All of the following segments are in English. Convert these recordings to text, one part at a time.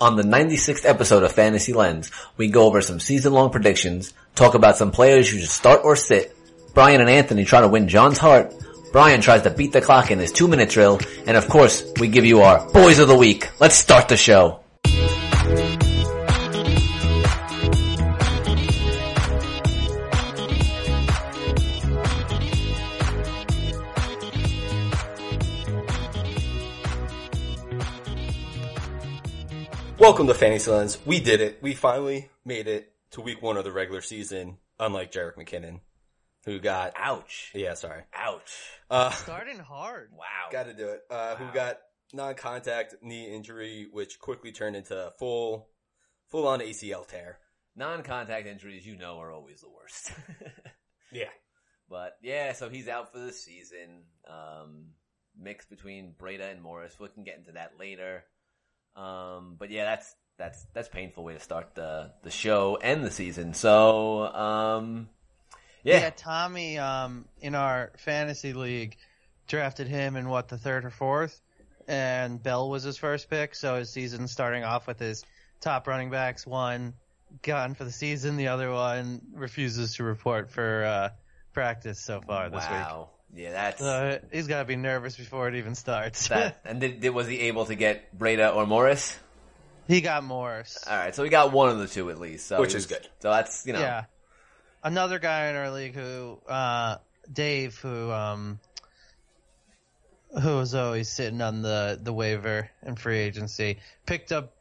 On the 96th episode of Fantasy Lens, we go over some season-long predictions, talk about some players who should start or sit. Brian and Anthony try to win John's heart. Brian tries to beat the clock in his two-minute drill, and of course, we give you our Boys of the Week. Let's start the show. Welcome to Fantasy Lens. We did it. We finally made it to week one of the regular season, unlike Jerick McKinnon, who got, Ouch. yeah, sorry. Ouch. Uh, Starting hard. Wow. gotta do it. Uh, who got non-contact knee injury, which quickly turned into full, full on ACL tear. Non-contact injuries, you know, are always the worst. Yeah. But yeah, so he's out for the season. Um, mix between Breida and Morris. We can get into that later. Um, but yeah, that's that's that's painful way to start the the show and the season. So um, Yeah. yeah, Tommy, um, in our fantasy league, drafted him in what the third or fourth, and Bell was his first pick. So his season starting off with his top running backs, one gone for the season, the other one refuses to report for uh, practice so far this week. wow, yeah, that's So he's got to be nervous before it even starts. that. And did, did was he able to get Breida or Morris? he got Morris. All right, so we got one of the two at least, so Which is good. So that's you know, Yeah. Another guy in our league who, uh, Dave, who, um, who was always sitting on the, the waiver and free agency, picked up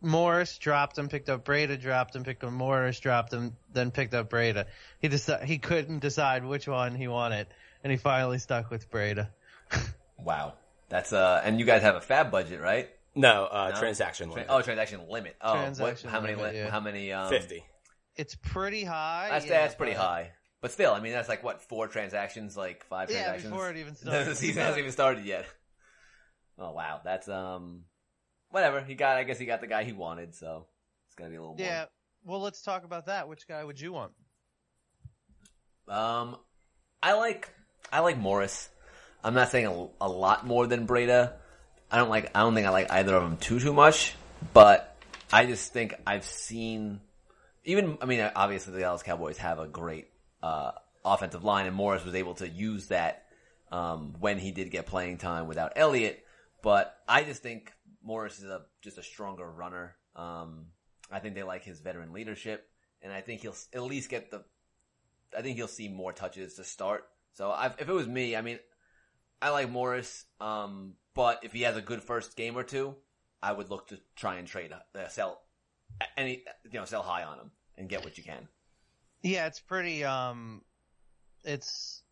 Morris, dropped him, picked up Breida, dropped him, picked up Morris, dropped him, then picked up Breida. He deci- he couldn't decide which one he wanted, and he finally stuck with Breida. wow, that's uh, and you guys have a fab budget, right? No, uh, No? transaction Tra- limit. oh, transaction limit. Oh, Transaction what, how many? limit, li- yeah. How many? Um, 50. It's pretty high. That's yeah, that's pretty but- high. But still, I mean, that's like what four transactions, like five Yeah, transactions. before it even started. the season hasn't even started yet. Oh wow, that's um, whatever. He got. I guess he got the guy he wanted, so it's gonna be a little more. Yeah. Well, let's talk about that. Which guy would you want? Um, I like I like Morris. I'm not saying a, a lot more than Breida. I don't like. I don't think I like either of them too too much. But I just think I've seen. Even I mean, obviously the Dallas Cowboys have a great uh, offensive line, and Morris was able to use that um, when he did get playing time without Elliott. But I just think Morris is a just a stronger runner. Um, I think they like his veteran leadership, and I think he'll at least get the I think he'll see more touches to start. So i if it was me, I mean, I like Morris, um, but if he has a good first game or two, I would look to try and trade, uh, sell any, you know, sell high on him and get what you can. Yeah, it's pretty. Um, it's.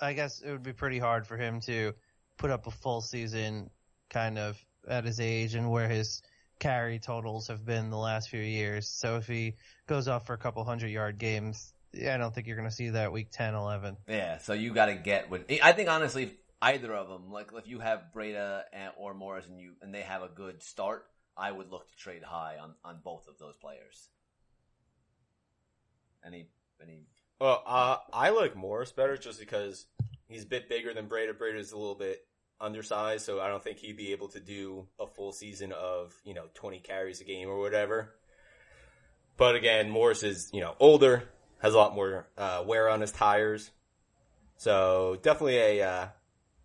I guess it would be pretty hard for him to put up a full season, kind of at his age and where his carry totals have been the last few years. So if he goes off for a couple hundred yard games, yeah, I don't think you're going to see that week 10, 11. Yeah, so you got to get what I think. Honestly, if either of them, like if you have Breida and, or Morris, and you and they have a good start, I would look to trade high on on both of those players. Any any Well, uh, I like Morris better just because he's a bit bigger than Breida. Breida's a little bit undersized, so I don't think he'd be able to do a full season of, you know, 20 carries a game or whatever. But again, Morris is, you know, older, has a lot more, uh, wear on his tires. So definitely a, uh,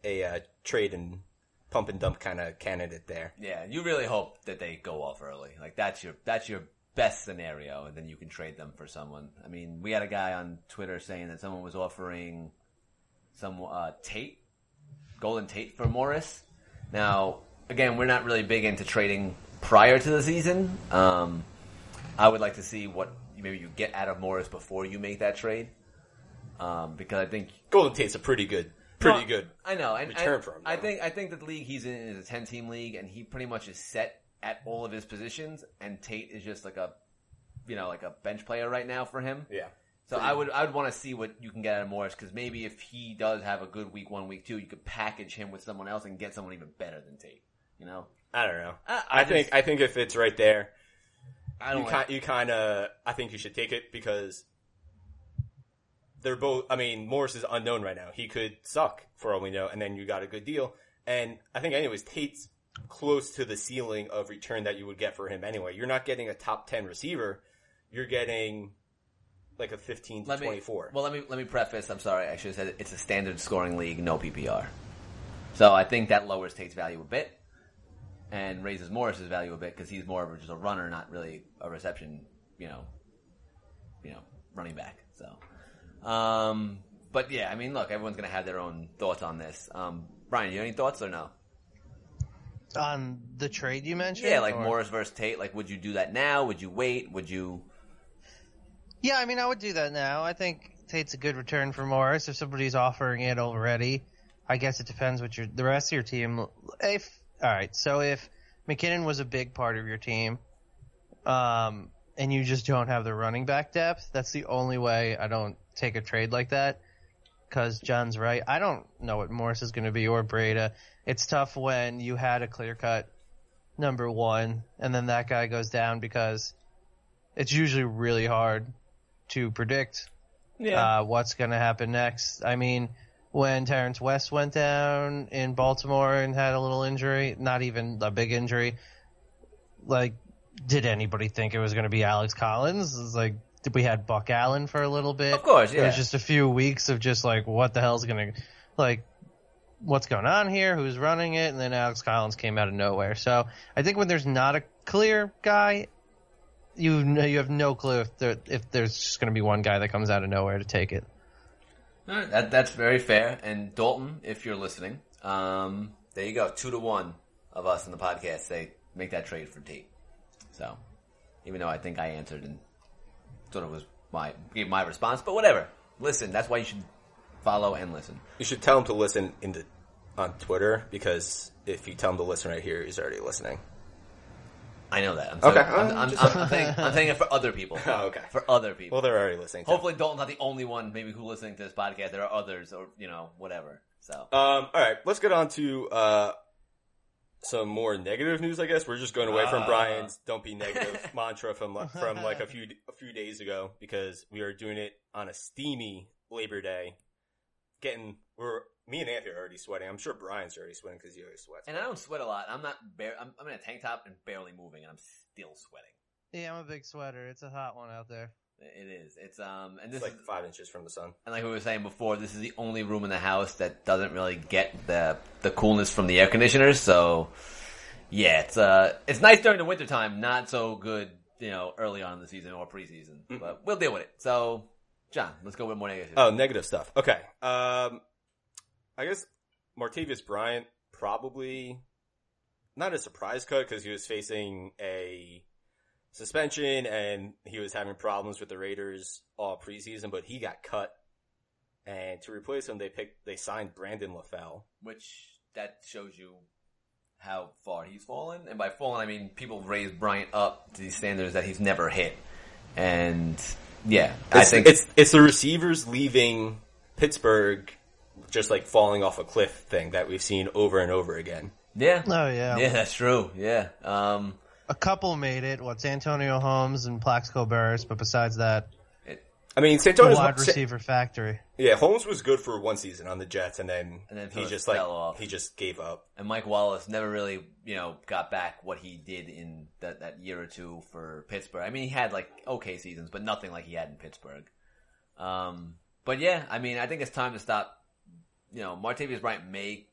a, uh, trade and pump and dump kind of candidate there. Yeah, you really hope that they go off early. Like that's your that's your best scenario, and then you can trade them for someone. I mean, we had a guy on Twitter saying that someone was offering some uh, Tate, Golden Tate for Morris. Now, again, we're not really big into trading prior to the season. Um, I would like to see what maybe you get out of Morris before you make that trade, um, because I think Golden Tate's a pretty good, pretty no, good. I know. And, return and for him, I think I think that the league he's in is a ten team league, and he pretty much is set at all of his positions. And Tate is just like a, you know, like a bench player right now for him. Yeah. So I would I would want to see what you can get out of Morris because maybe if he does have a good week one, week two, you could package him with someone else and get someone even better than Tate. You know, I don't know. I- I, I think just- I think if it's right there, I you don't. kind Like, you kind of I think you should take it because they're both. I mean, Morris is unknown right now. He could suck for all we know, and then you got a good deal. And I think, anyways, Tate's close to the ceiling of return that you would get for him anyway. You're not getting a top 10 receiver. You're getting like a 15 to Let me, 24. well, let me let me preface. I'm sorry, I should have said it. it's a standard scoring league, no PPR. So I think that lowers Tate's value a bit and raises Morris's value a bit because he's more of just a runner, not really a reception, you know, you know, running back. So, um, but yeah, I mean, look, everyone's gonna have their own thoughts on this. Um, Brian, you have any thoughts or no? On the trade you mentioned? Yeah, like or- Morris versus Tate. Like, would you do that now? Would you wait? Would you? Yeah, I mean, I would do that now. I think Tate's a good return for Morris. If somebody's offering it already, I guess it depends what your the rest of your team. If all right, so if McKinnon was a big part of your team, um, and you just don't have the running back depth, that's the only way I don't take a trade like that. Because John's right, I don't know what Morris is going to be or Breida. It's tough when you had a clear cut number one, and then that guy goes down because it's usually really hard to predict uh, what's going to happen next. I mean, when Terrance West went down in Baltimore and had a little injury, not even a big injury, like, did anybody think it was going to be Alex Collins? It's like, did we had Buck Allen for a little bit? Of course, yeah. It was just a few weeks of just like, what the hell's going to, like, what's going on here? Who's running it? And then Alex Collins came out of nowhere. So I think when there's not a clear guy, you know, you have no clue if there, if there's just going to be one guy that comes out of nowhere to take it. All right, that, that's very fair. And Dalton, if you're listening, um, there you go. Two to one of us in the podcast say make that trade for Tate. So, even though I think I answered and sort of was my gave my response, but whatever. Listen, that's why you should follow and listen. You should tell him to listen in the, on Twitter because if you tell him to listen right here, he's already listening. I know that. I'm Okay, saying, I'm, I'm, I'm, I'm, saying, I'm saying it for other people. Oh, okay. For other people. Well, they're already listening. to Hopefully, Dalton's not the only one, maybe who listening to this podcast. There are others, or you know, whatever. So, Um, all right, let's get on to uh, some more negative news. I guess we're just going away from Uh. Brian's "Don't be negative" mantra from from like a few a few days ago because we are doing it on a steamy Labor Day. Getting we're me and Anthony are already sweating. I'm sure Brian's already sweating because he always sweats. and I don't sweat a lot. I'm not. Bare, I'm, I'm in a tank top and barely moving, and I'm still sweating. Yeah, I'm a big sweater. It's a hot one out there. It is. It's um, and this It's like is, five inches from the sun. and like we were saying before, this is the only room in the house that doesn't really get the the coolness from the air conditioners. So, yeah, it's uh, it's nice during the wintertime, not so good, you know, early on in the season or preseason. But we'll deal with it. So, John, let's go with more negative. Oh, negative stuff. Okay. Um, I guess Martavis Bryant probably not a surprise cut because he was facing a suspension and he was having problems with the Raiders all preseason, but he got cut. And to replace him, they picked, they signed Brandon LaFell. which that shows you how far he's fallen. And by fallen, I mean people raise Bryant up to these standards that he's never hit. And yeah, I think it's, it's the receivers leaving Pittsburgh just like falling off a cliff thing that we've seen over and over again. yeah, Oh yeah. yeah, that's true. Yeah, um, A couple made it. What's Antonio Holmes and Plaxico Burress, but besides that, it, I mean, the Santonio's wide receiver factory. Yeah, Holmes was good for one season on the Jets, and then, And then he sort of just like fell off. he just gave up. and Mike Wallace never really, you know, got back what he did in that that year or two for Pittsburgh. I mean, he had like okay seasons, but nothing like he had in Pittsburgh. Um, but yeah, I mean, I think it's time to stop. You know, Martavis Bryant may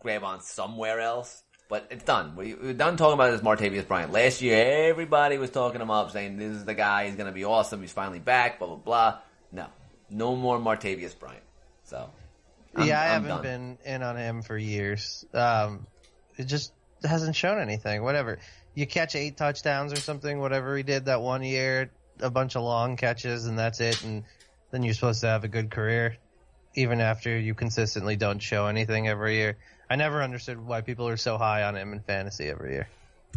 grab on somewhere else, but it's done. We, we're done talking about this Martavis Bryant. Last year, everybody was talking him up, saying this is the guy. He's going to be awesome. He's finally back. Blah blah blah. No, no more Martavis Bryant. So I'm- yeah, I I'm haven't done. been in on him for years. Um, it just hasn't shown anything. Whatever. You catch eight touchdowns or something, whatever he did that one year, a bunch of long catches, and that's it. And then you're supposed to have a good career, even after you consistently don't show anything every year. I never understood why people are so high on him in fantasy every year.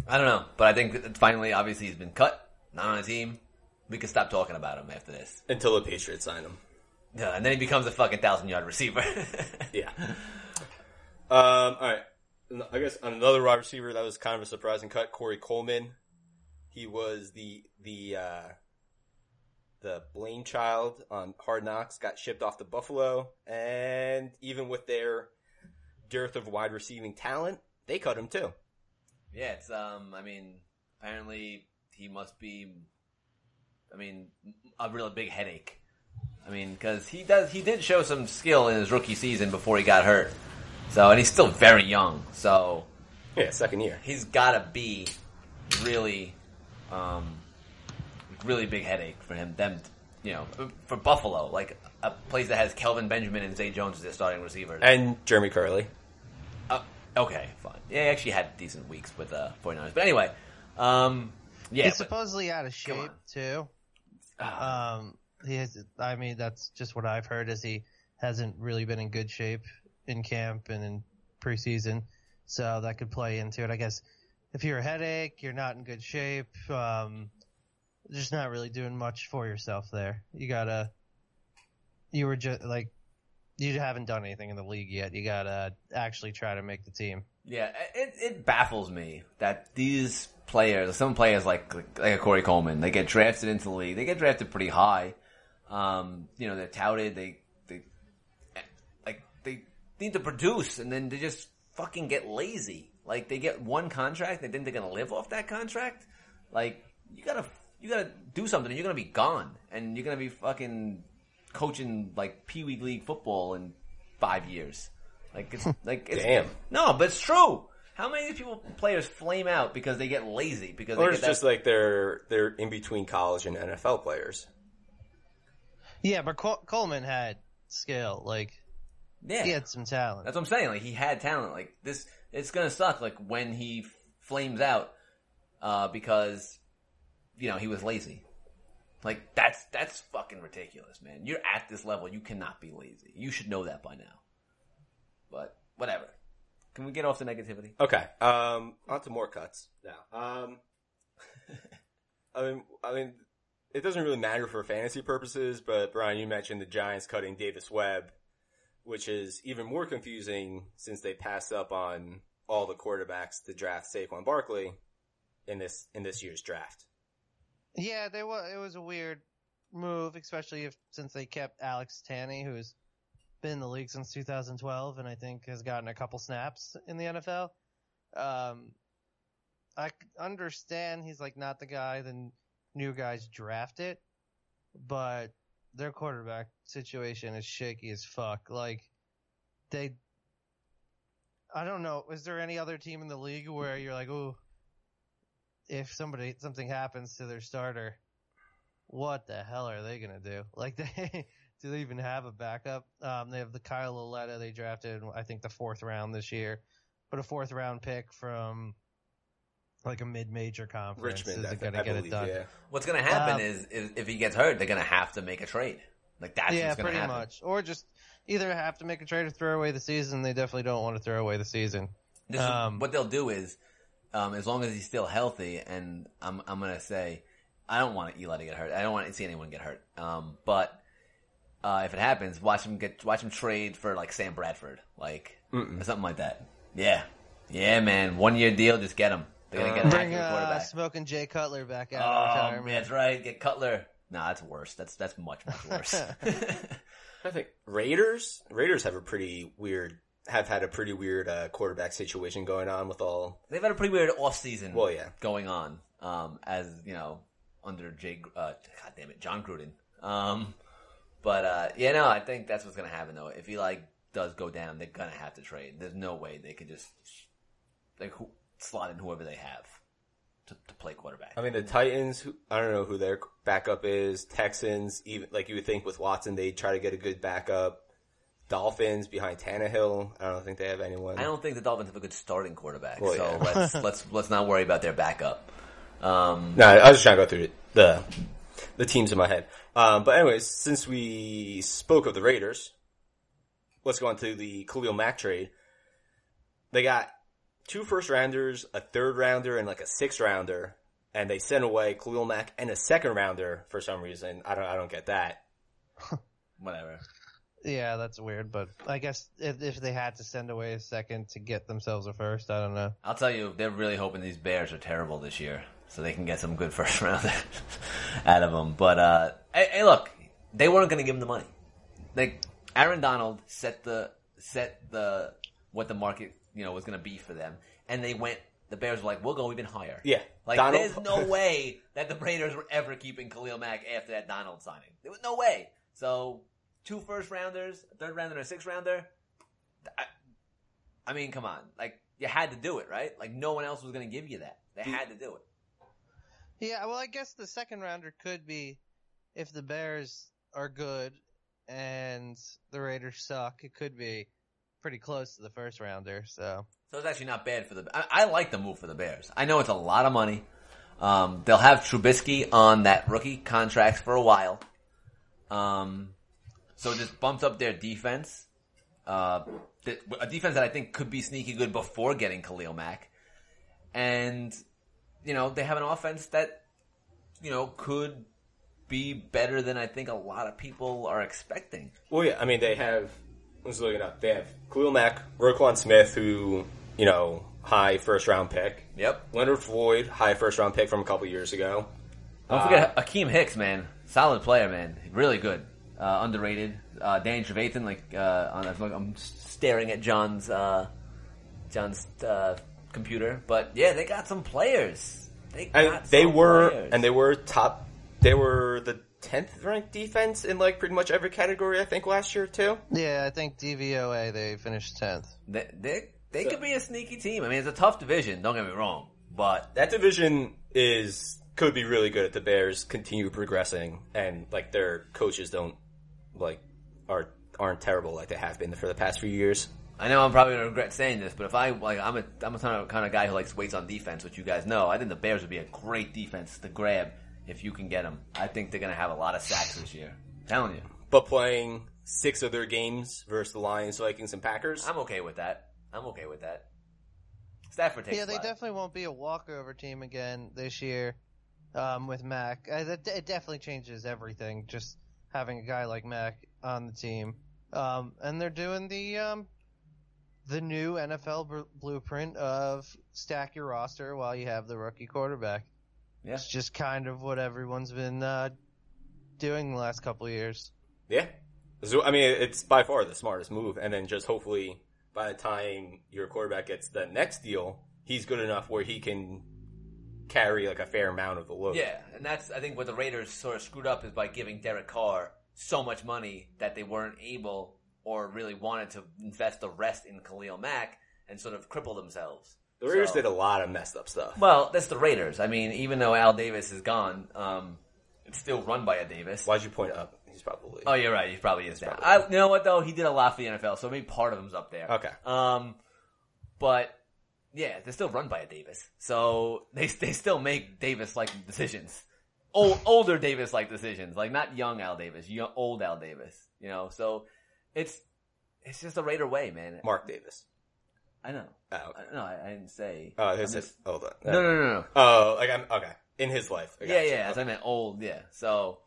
I don't know, but I think finally, obviously, he's been cut, not on a team. We can stop talking about him after this. Until the Patriots sign him. Yeah, and then he becomes a fucking thousand yard receiver. Yeah. Um. All right. I guess another wide receiver that was kind of a surprising cut, Corey Coleman. He was the the uh, the blame child on Hard Knocks. Got shipped off to Buffalo, and even with their dearth of wide receiving talent, they cut him too. Yeah, it's um. I mean, apparently he must be. I mean, a real big headache. I mean, because he does he did show some skill in his rookie season before he got hurt. So, and he's still very young. So Yeah, second year. he's got to be really, um, really big headache for him. Them, you know, for Buffalo, like a place that has Kelvin Benjamin and Zay Jones as their starting receivers. And Jeremy Kerley. Uh, okay, fine. Yeah, he actually had decent weeks with uh, 49ers. But anyway, um, yeah. He's but- supposedly out of shape too. ah, Um, he has. I mean, that's just what I've heard. Is he hasn't really been in good shape in camp and in preseason, so that could play into it. I guess if you're a headache, you're not in good shape. Um, just not really doing much for yourself there. You gotta. You were just like. You haven't done anything in the league yet. You gotta actually try to make the team. yeah, it, it baffles me that these players, some players like, like, like a Corey Coleman, they get drafted into the league. They get drafted pretty high. Um, you know, they're touted. They, they, like, they need to produce and then they just fucking get lazy. Like, they get one contract and then they're gonna live off that contract. Like, you gotta, you gotta do something and you're gonna be gone. And you're gonna be fucking coaching, like, Pee Wee League football in five years. Like, it's, like, it's, Damn. no, but it's true. How many people, players flame out because they get lazy? Because Or they it's get that, just like they're they're in between college and NFL players. Yeah, but Col- Coleman had skill. Like yeah. he had some talent. That's what I'm saying. Like he had talent. Like this, it's gonna suck. Like when he flames out, uh, because you know he was lazy. Like that's that's fucking ridiculous, man. You're at this level. You cannot be lazy. You should know that by now. But whatever. Can we get off the negativity? Okay. Um, on to more cuts now. Um, I mean, I mean, it doesn't really matter for fantasy purposes, but Brian, you mentioned the Giants cutting Davis Webb, which is even more confusing since they passed up on all the quarterbacks to draft Saquon Barkley in this in this year's draft. Yeah, they wa It was a weird move, especially if since they kept Alex Tanney, who's been in the league since 2012, and I think has gotten a couple snaps in the NFL. Um, I understand he's like not the guy the new guys drafted, but their quarterback situation is shaky as fuck. Like they, I don't know. Is there any other team in the league where you're like, ooh, if somebody something happens to their starter, what the hell are they gonna do? Like they do they even have a backup? Um, they have the Kyle Lauletta they drafted, in, I think the fourth round this year, but a fourth round pick from like a mid major conference Richmond, isn't th- gonna I get believe, it done. yeah. What's gonna happen Um, is, is if he gets hurt, they're gonna have to make a trade. Like that's yeah, what's pretty happen. much, or just either have to make a trade or throw away the season. They definitely don't want to throw away the season. This is- Um, what they'll do is, um, as long as he's still healthy, and I'm I'm gonna say, I don't want Eli to get hurt. I don't want to see anyone get hurt. Um, but uh, if it happens, watch him get watch him trade for like Sam Bradford, like or something like that. Yeah, yeah, man, one year deal, just get him. They're gonna get an Bring accurate uh, quarterback. smoking Jay Cutler back out of Oh, retirement. that's right. Get Cutler. Nah, that's worse. That's that's much much worse. I think Raiders. Raiders have a pretty weird. Have had a pretty weird uh, quarterback situation going on with all. They've had a pretty weird off season. Well, yeah. going on. Um, as you know, under Jay, uh, God damn it, Jon Gruden. Um, but uh, yeah, no, I think that's what's gonna happen though. If he like does go down, they're gonna have to trade. There's no way they could just like who, slot in whoever they have to, to play quarterback. I mean, the Titans. Who, I don't know who their backup is. Texans. Even like you would think with Watson, they try to get a good backup. Dolphins behind Tannehill. I don't think they have anyone. I don't think the Dolphins have a good starting quarterback, Well, so yeah. let's let's let's not worry about their backup. Um, No, I was just trying to go through the the teams in my head. Um, but anyways, since we spoke of the Raiders, let's go on to the Khalil Mack trade. They got two first rounders, a third rounder, and like a sixth rounder, and they sent away Khalil Mack and a second rounder for some reason. I don't, I don't get that. whatever. Yeah, that's weird, but I guess if, if they had to send away a second to get themselves a first, I don't know. I'll tell you, they're really hoping these Bears are terrible this year, so they can get some good first round out of them. But uh, hey, hey, look, they weren't going to give him the money. Like Aaron Donald set the set the what the market you know was going to be for them, and they went. The Bears were like, "We'll go even higher." Yeah. Like, Donald- there's no way that the Raiders were ever keeping Khalil Mack after that Donald signing. There was no way. So, two first rounders, a third rounder, and a sixth rounder. I, I mean, come on. Like, you had to do it, right? Like, no one else was going to give you that. They had to do it. Yeah, well, I guess the second rounder could be if the Bears are good and the Raiders suck. It could be pretty close to the first rounder. So So it's actually not bad for the. I, I like the move for the Bears. I know it's a lot of money. Um, they'll have Trubisky on that rookie contract for a while. Um, so it just bumps up their defense. Uh, th- a defense that I think could be sneaky good before getting Khalil Mack, and you know they have an offense that you know could be better than I think a lot of people are expecting. Well, yeah, I mean, they have, I was looking up, they have Khalil Mack, Roquan Smith, who, you know, high first round pick. Yep. Leonard Floyd, high first round pick from a couple years ago. Don't forget Akiem Hicks, man. Solid player, man. Really good. Uh, underrated. Uh, Danny Trevathan, like, uh, on, I'm staring at John's, uh, John's, uh, computer. But yeah, they got some players. They got And they were, players. and they were top, they were the 10th ranked defense in like pretty much every category, I think, last year too. yeah, I think DVOA they finished tenth. they, they, they So- could be a sneaky team. I mean, it's a tough division. Don't get me wrong, but That division is, could be really good if the Bears continue progressing and like their coaches don't, like, are, aren't terrible like they have been for the past few years. I know I'm probably gonna regret saying this, but if I like, I'm a I'm a kind of, kind of guy who likes waits on defense, which you guys know. I think the Bears would be a great defense to grab if you can get them. I think they're gonna have a lot of sacks this year. I'm telling you, But playing six of their games versus the Lions, Vikings, and Packers. I'm okay with that. I'm okay with that. Stafford takes. Yeah, a they lot. definitely won't be a walkover team again this year um, with Mack. Uh, it definitely changes everything. Just having a guy like Mack on the team, um, and they're doing the um, the new NFL br- blueprint of stack your roster while you have the rookie quarterback. Yeah. It's just kind of what everyone's been uh, doing the last couple of years. Yeah. So, I mean, it's by far the smartest move. And then just hopefully by the time your quarterback gets the next deal, he's good enough where he can carry like a fair amount of the load. Yeah, and that's I think what the Raiders sort of screwed up is by giving Derek Carr so much money that they weren't able or really wanted to invest the rest in Khalil Mack and sort of cripple themselves. The Raiders So- did a lot of messed up stuff. Well, that's the Raiders. I mean, even though Al Davis is gone, um, it's still run by a Davis. Why'd you point up? He's probably. Oh, you're right. He probably is now. probably- I, you know what though? He did a lot for the NFL, so maybe part of him's up there. Okay. Um, but yeah, they're still run by a Davis, so they they still make Davis like decisions. Old, older Davis like decisions, like not young Al Davis, young, old Al Davis. You know, so it's it's just a Raider way, man. Mark Davis. I know. Oh, okay. I, no, I, I didn't say. Oh, his, just- hold on. no, no, no, no. Oh, like I'm, okay. In his life. I Yeah, yeah. As I meant old. Yeah. So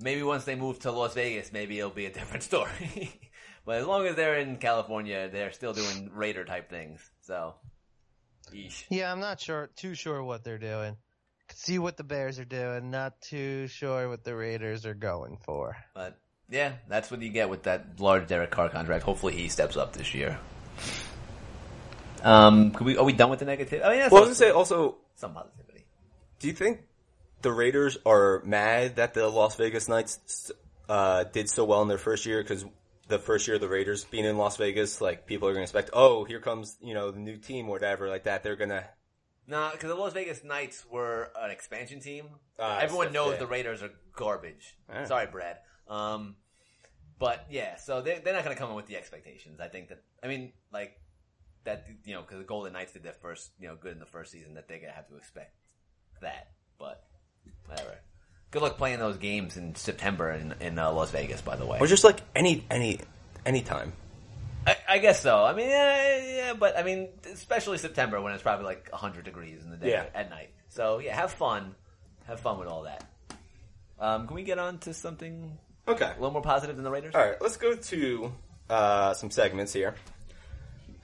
maybe once they move to Las Vegas, maybe it'll be a different story. but as long as they're in California, they're still doing Raider type things. So, yeesh. Yeah, I'm not sure too sure what they're doing. See what the Bears are doing. Not too sure what the Raiders are going for. But yeah, that's what you get with that large Derek Carr contract. Hopefully, he steps up this year. Um, could we, are we done with the negative? I mean, that's Well, I was gonna say also, some positivity. do you think the Raiders are mad that the Las Vegas Knights uh, did so well in their first year? Because the first year of the Raiders being in Las Vegas, like people are going to expect, oh, here comes you know the new team or whatever like that. They're gonna No, because the Las Vegas Knights were an expansion team. Ah, Everyone knows yeah. the Raiders are garbage. Ah. Sorry, Brad. Um, but yeah, so they, they're not going to come in with the expectations. I think that, I mean, like, that, you know, because the Golden Knights did their first, you know, good in the first season, that they're going to have to expect that. But, whatever. Good luck playing those games in September in, in uh, Las Vegas, by the way. or just like any any any time. I, I guess so. I mean, yeah, yeah, but I mean, especially September when it's probably like 100 degrees in the day Yeah. at night. So yeah, have fun. Have fun with all that. Um, can we get on to something Okay. a little more positive than the Raiders? All right, let's go to uh, some segments here.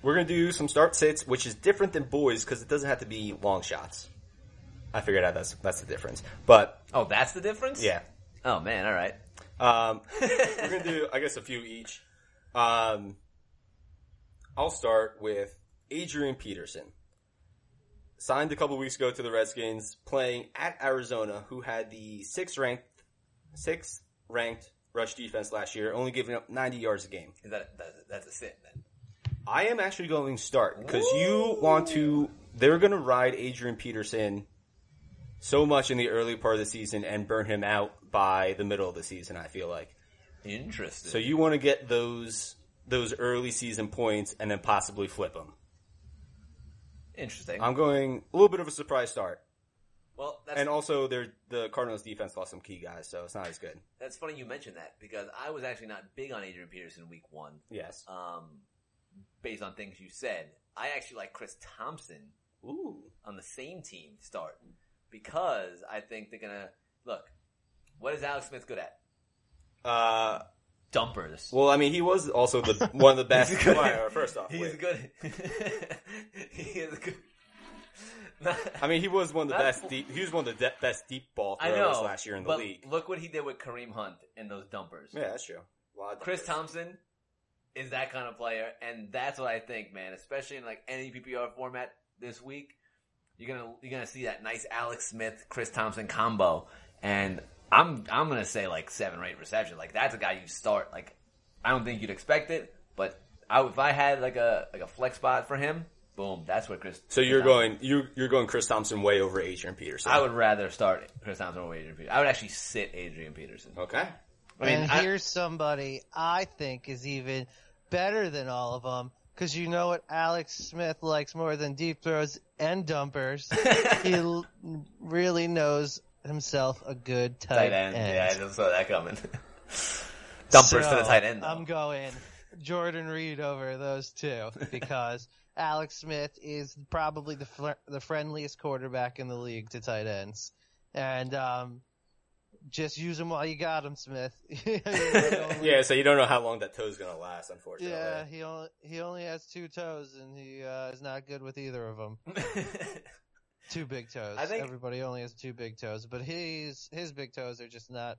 We're gonna do some start sits, which is different than boys because it doesn't have to be long shots. I figured out that's that's the difference. But Oh, that's the difference? yeah, Oh man, all right. um, we're gonna do I guess a few each. Um, I'll start with Adrian Peterson. signed a couple weeks ago to the Redskins, playing at Arizona, who had the sixth ranked, sixth ranked rush defense last year, only giving up 90 yards a game. Is that, that that's a sit then? I am actually going to start because you want to. They're going to ride Adrian Peterson so much in the early part of the season and burn him out by the middle of the season. I feel like Interesting. so. You want to get those those early season points and then possibly flip them. Interesting. I'm going a little bit of a surprise start, well, that's, and also they're, the Cardinals defense lost some key guys, so it's not as good. that's funny you mentioned that because I was actually not big on Adrian Peterson week one. Yes. Um, based on things you said, I actually like Chris Thompson Ooh. on the same team start because I think they're gonna look. What is Alex Smith good at? Uh, Dumpers. well, I mean, he was also the one of the best. He's good. Why, First off, He's wait. good. he is good. I mean, he was one of the best. Deep, he was one of the de- best deep ball I throwers know last year in the but league. Look what he did with Kareem Hunt in those dumpers. Yeah, that's true. A Chris dumpers. Thompson is that kind of player, and that's what I think, man. Especially in like any PPR format this week, you're gonna you're gonna see that nice Alex Smith Chris Thompson combo, and I'm I'm gonna say like seven or eight receptions. Like that's a guy you start. Like I don't think you'd expect it, but I, if I had like a like a flex spot for him, boom, that's what Chris. So you're Thompson- going you're you're going Chris Thompson way over Adrian Peterson. I would rather start Chris Thompson over Adrian Peterson. I would actually sit Adrian Peterson. Okay. I mean, and I- here's somebody I think is even better than all of them. Because you know what Alex Smith likes more than deep throws and dumpers. he l- really knows himself a good tight, tight end. end. Yeah, I just saw that coming. Dumpers to the tight end. Though. I'm going Jordan Reed over those two because Alex Smith is probably the fr- the friendliest quarterback in the league to tight ends, and um, just use them while you got them, Smith. Yeah, so you don't know how long that toe's gonna last, unfortunately. yeah, he only he only has two toes, and he uh, is not good with either of them. Two big toes. I think- everybody only has two big toes, but he's his big toes are just not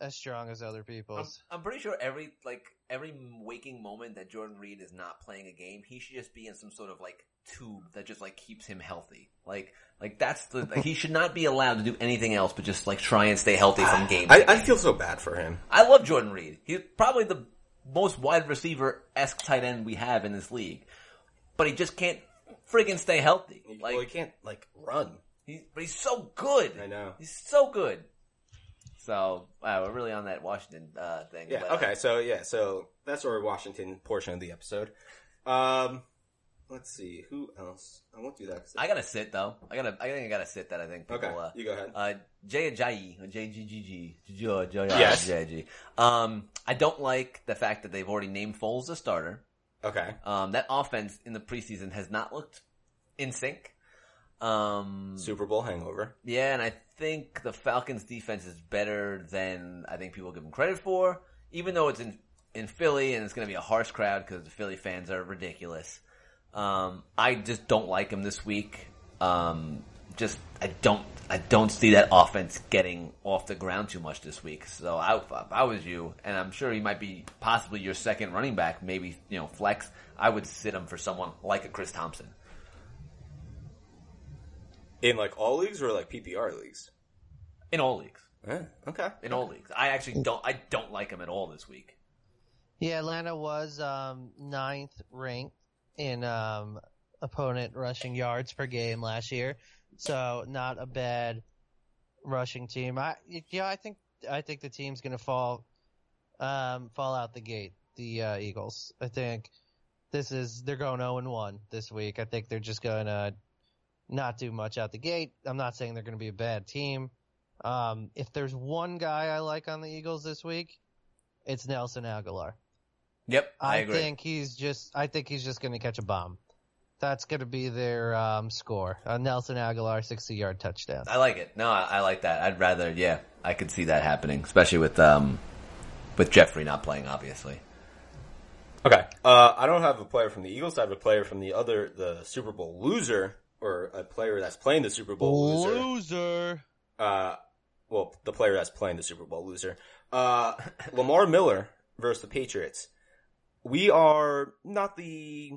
as strong as other I'm, people's. I'm pretty sure every like every waking moment that Jordan Reed is not playing a game, he should just be in some sort of like tube that just like keeps him healthy. Like like that's the he should not be allowed to do anything else but just like try and stay healthy from game. I, I feel so bad for him. I love Jordan Reed. He's probably the most wide receiver esque tight end we have in this league, but he just can't friggin' stay healthy. Like well, he can't like run. He's, but he's so good. I know. He's so good. So, wow, we're really on that Washington uh, thing. Yeah. but, uh, Okay. So yeah. So that's our Washington portion of the episode. Um, let's see who else. I won't do that. I gotta sit though. I gotta. I think I gotta sit that. I think people. okay. Uh, you go ahead. uh, Jay Ajayi, J G G G, Yes. J G. Um, I don't like the fact that they've already named Foles a starter. okay. Um, that offense in the preseason has not looked in sync. Um, Super Bowl hangover. Yeah, and I think the Falcons' defense is better than I think people give them credit for. Even though it's in in Philly and it's going to be a harsh crowd because the Philly fans are ridiculous. Um, I just don't like him this week. Um, just I don't I don't see that offense getting off the ground too much this week. So I, if I was you, and I'm sure he might be possibly your second running back, maybe you know flex. I would sit him for someone like a Chris Thompson. In like all leagues or like PPR leagues. in all leagues. Eh, okay. In all leagues, I actually don't. I don't like him at all this week. Yeah, Atlanta was um, ninth ranked in um, opponent rushing yards per game last year, so not a bad rushing team. I yeah, I think I think the team's gonna fall um, fall out the gate. The uh, Eagles. I think this is they're going zero and one this week. I think they're just gonna not do much out the gate. I'm not saying they're gonna be a bad team. Um, if there's one guy I like on the Eagles this week, it's Nelson Agholor. Yep, I, I, agree. think he's just. I think he's just going to catch a bomb. That's going to be their um, score. A Nelson Agholor sixty-yard touchdown. I like it. No, I, I like that. I'd rather. Yeah, I could see that happening, especially with um, with Jeffery not playing, obviously. Okay. Uh, I don't have a player from the Eagles. I have a player from the other, the Super Bowl loser, or a player that's playing the Super Bowl loser. Loser. Uh, well, the player that's playing the Super Bowl loser. Uh, Lamar Miller versus the Patriots. We are not the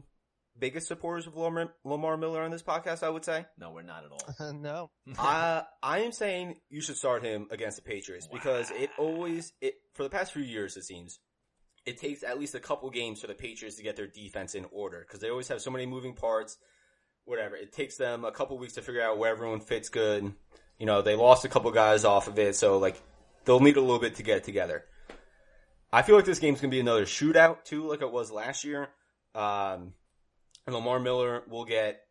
biggest supporters of Lamar, Lamar Miller on this podcast. I would say. No, we're not at all. no. I I am saying you should start him against the Patriots because it always it for the past few years it seems it takes at least a couple games for the Patriots to get their defense in order because they always have so many moving parts. Whatever it takes them a couple weeks to figure out where everyone fits good. You know they lost a couple guys off of it, so like they'll need a little bit to get it together. I feel like this game's gonna be another shootout too, like it was last year. Um, and Lamar Miller will get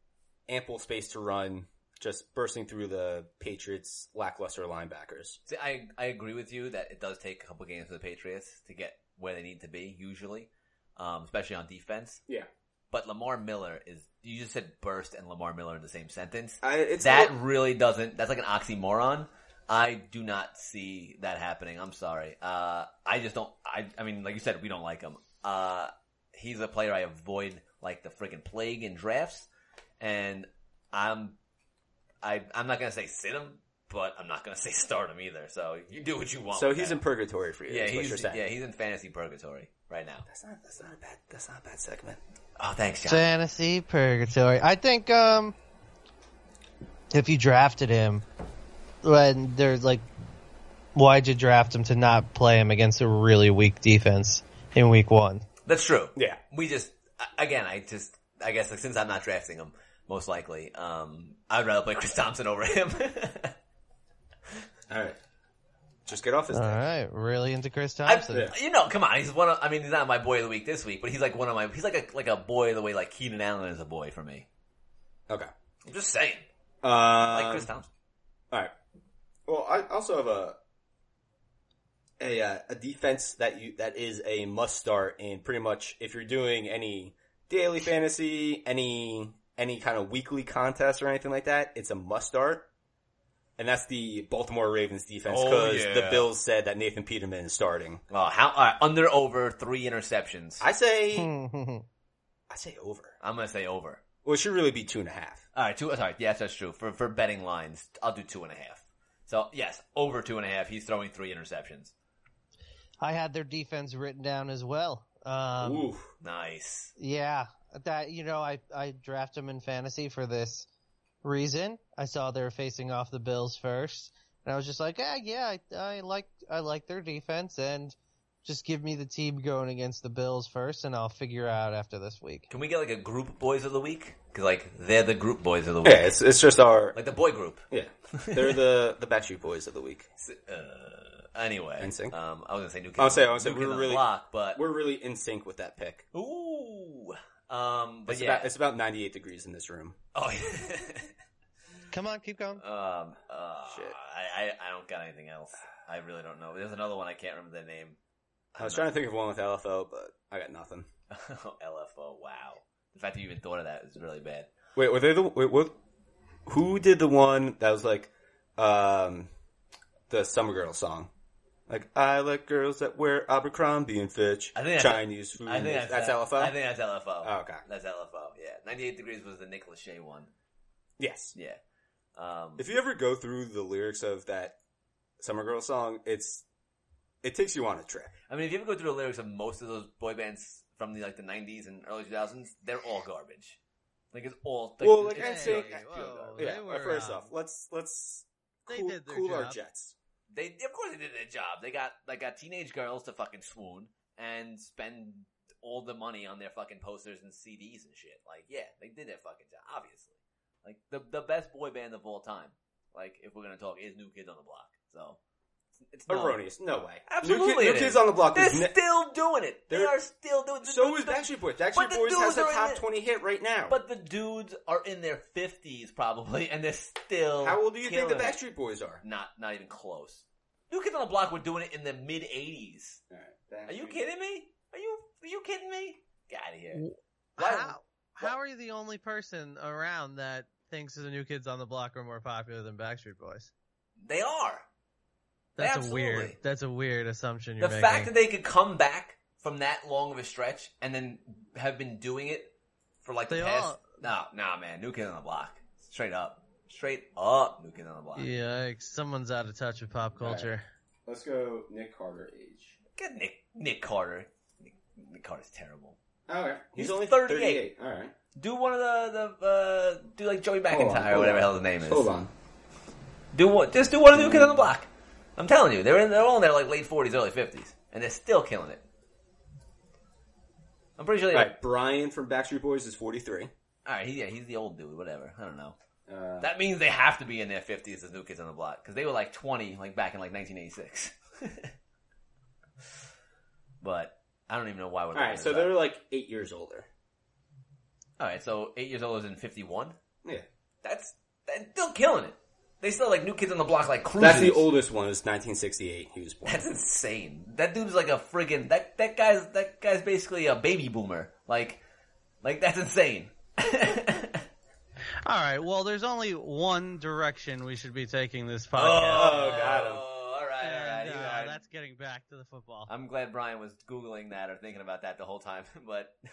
ample space to run, just bursting through the Patriots' lackluster linebackers. See, I I agree with you that it does take a couple games for the Patriots to get where they need to be, usually, um, especially on defense. Yeah, But Lamar Miller is. You just said burst and Lamar Miller in the same sentence. I, it's that a- really doesn't. That's like an oxymoron. I do not see that happening. I'm sorry. Uh, I just don't. I. I mean, like you said, we don't like him. Uh, he's a player I avoid like the freaking plague in drafts, and I'm. I. I'm not gonna say sit him, but I'm not gonna say start him either. So you do what you want. so with he's that. in purgatory for you. Yeah, is what you're he's saying. yeah he's in fantasy purgatory right now. That's not that's not a bad that's not a bad segment. Oh, thanks, John. Fantasy purgatory. I think um, if you drafted him, when there's like, why'd you draft him to not play him against a really weak defense in week one? That's true. Yeah. We just again, I just I guess like, since I'm not drafting him, most likely, um, I'd rather play Chris Thompson over him. All right, just get off his. All neck. right, really into Chris I, Thompson. Yeah. You know, come on, he's one of. I mean, he's not my boy of the week this week, but he's like one of my. He's like a like a boy the way like Keenan Allen is a boy for me. Okay. I'm just saying, Uh, like Chris Thompson. All right. Well, I also have a a uh, a defense that you that is a must start in pretty much if you're doing any daily fantasy, any any kind of weekly contest or anything like that, it's a must start. And that's the Baltimore Ravens defense Oh, because yeah. the Bills said that Nathan Peterman is starting. Oh, how all right, under over three interceptions. I say Hmm. I say over. I'm gonna say over. Well, it should really be two and a half. All right, two. Sorry, yes, that's true. For for betting lines, I'll do two and a half. So yes, over two and a half. He's throwing three interceptions. I had their defense written down as well. Um, Ooh. Nice. Yeah, that you know, I I draft them in fantasy for this reason. I saw they were facing off the Bills first, and I was just like, ah, yeah, I, I like I like their defense, and just give me the team going against the Bills first, and I'll figure out after this week. Can we get like a group boys of the week? Because like they're the group boys of the week, Yeah, it's it's just our like the boy group. yeah. They're the the Backstreet Boys of the week. Uh, anyway, NSYNC? um, I was gonna say new kids. I would say- on- I would say we Kids were on the really- block, but We're really in sync with that pick. ooh, um, but It's yeah, about it's about 98 degrees in this room. oh, Come on, keep going. um, uh, Shit. I, I I don't got anything else. I really don't know. There's another one I can't remember the name. I was trying to think of one with LFO, but I got nothing. LFO. Wow, the fact that you even thought of that is really bad. Wait, were they the wait, what? Who did the one that was like um the Summer Girl song? Like I like girls that wear Abercrombie and Fitch, I think that's- Chinese food. I think that's, that's LFO. I think that's LFO. Oh, okay. That's LFO. Yeah, 98 degrees was the Nick Lachey one. yes. Yeah. Um, If you ever go through the lyrics of that Summer Girl song, it's it takes you on a trip. I mean, if you ever go through the lyrics of most of those boy bands from the like the '90s and early 2000s, they're all garbage. Like it's all. Like, Well, like it's NSYNC, pure- Hey, it's whoa. Yeah. Were, first um, off, let's let's they cool, did their cool our jets. They, of course, they did their job. They got they got teenage girls to fucking swoon and spend all the money on their fucking posters and CDs and shit. Like, yeah, they did their fucking job. Obviously, like the the best boy band of all time. Like, if we're gonna talk, is New Kids on the Block. So it's no. Erroneous. No way. Absolutely, New, Kid- it New is. Kids on the Block. They're is ne- still doing it. They They're- still doing. It. So the- is Backstreet Boys. Backstreet the Boys has a top it. twenty hit right now. But the dudes are in their fifties probably, and they're still. how old do you think the killing it. Backstreet Boys are? Not, not even close. New Kids on the Block were doing it in the mid '80s. Are you kidding me? Are you are you kidding me? Get out of here. Why- How how are you the only person around that thinks the New Kids on the Block are more popular than Backstreet Boys? They are. That's Absolutely. a weird. That's a weird assumption you're the making. fact that they could come back from that long of a stretch and then have been doing it for like the They past. all- No, nah, man. New Kids on the Block. Straight up. Straight up. New Kids on the Block. Yikes! Someone's out of touch with pop culture. Let's go Nick Carter age. Get Nick Nick Carter. Nick, Nick Carter's terrible. All right. He's, He's only 38. 38. All right. Do one of the the uh, do like Joey Hold on, McIntyre or whatever on. the hell his name is. Hold on. Do one, just do one of the new kids on the block. I'm telling you, they're in, they're all in their like late 40s, early 50s, and they're still killing it. I'm pretty sure. They, All right, Brian from Backstreet Boys is 43. all right, he, yeah, he's the old dude, whatever. I don't know. Uh, That means they have to be in their 50s as new kids on the block because they were like 20, like back in like 1986. but I don't even know why we're. all right, so they're like eight years older. all right. So eight years old is in 51. Yeah. That's that's still killing it. They still like new kids on the block like cruisers. That's the oldest one. Is 1968. He was born. That's insane. That dude's like a friggin' that that guy's that guy's basically a baby boomer. Like, like that's insane. All right. Well, there's only one direction we should be taking this podcast. Oh, got him. All right, all right. And, uh, that's getting back to the football. I'm glad Brian was googling that or thinking about that the whole time, but I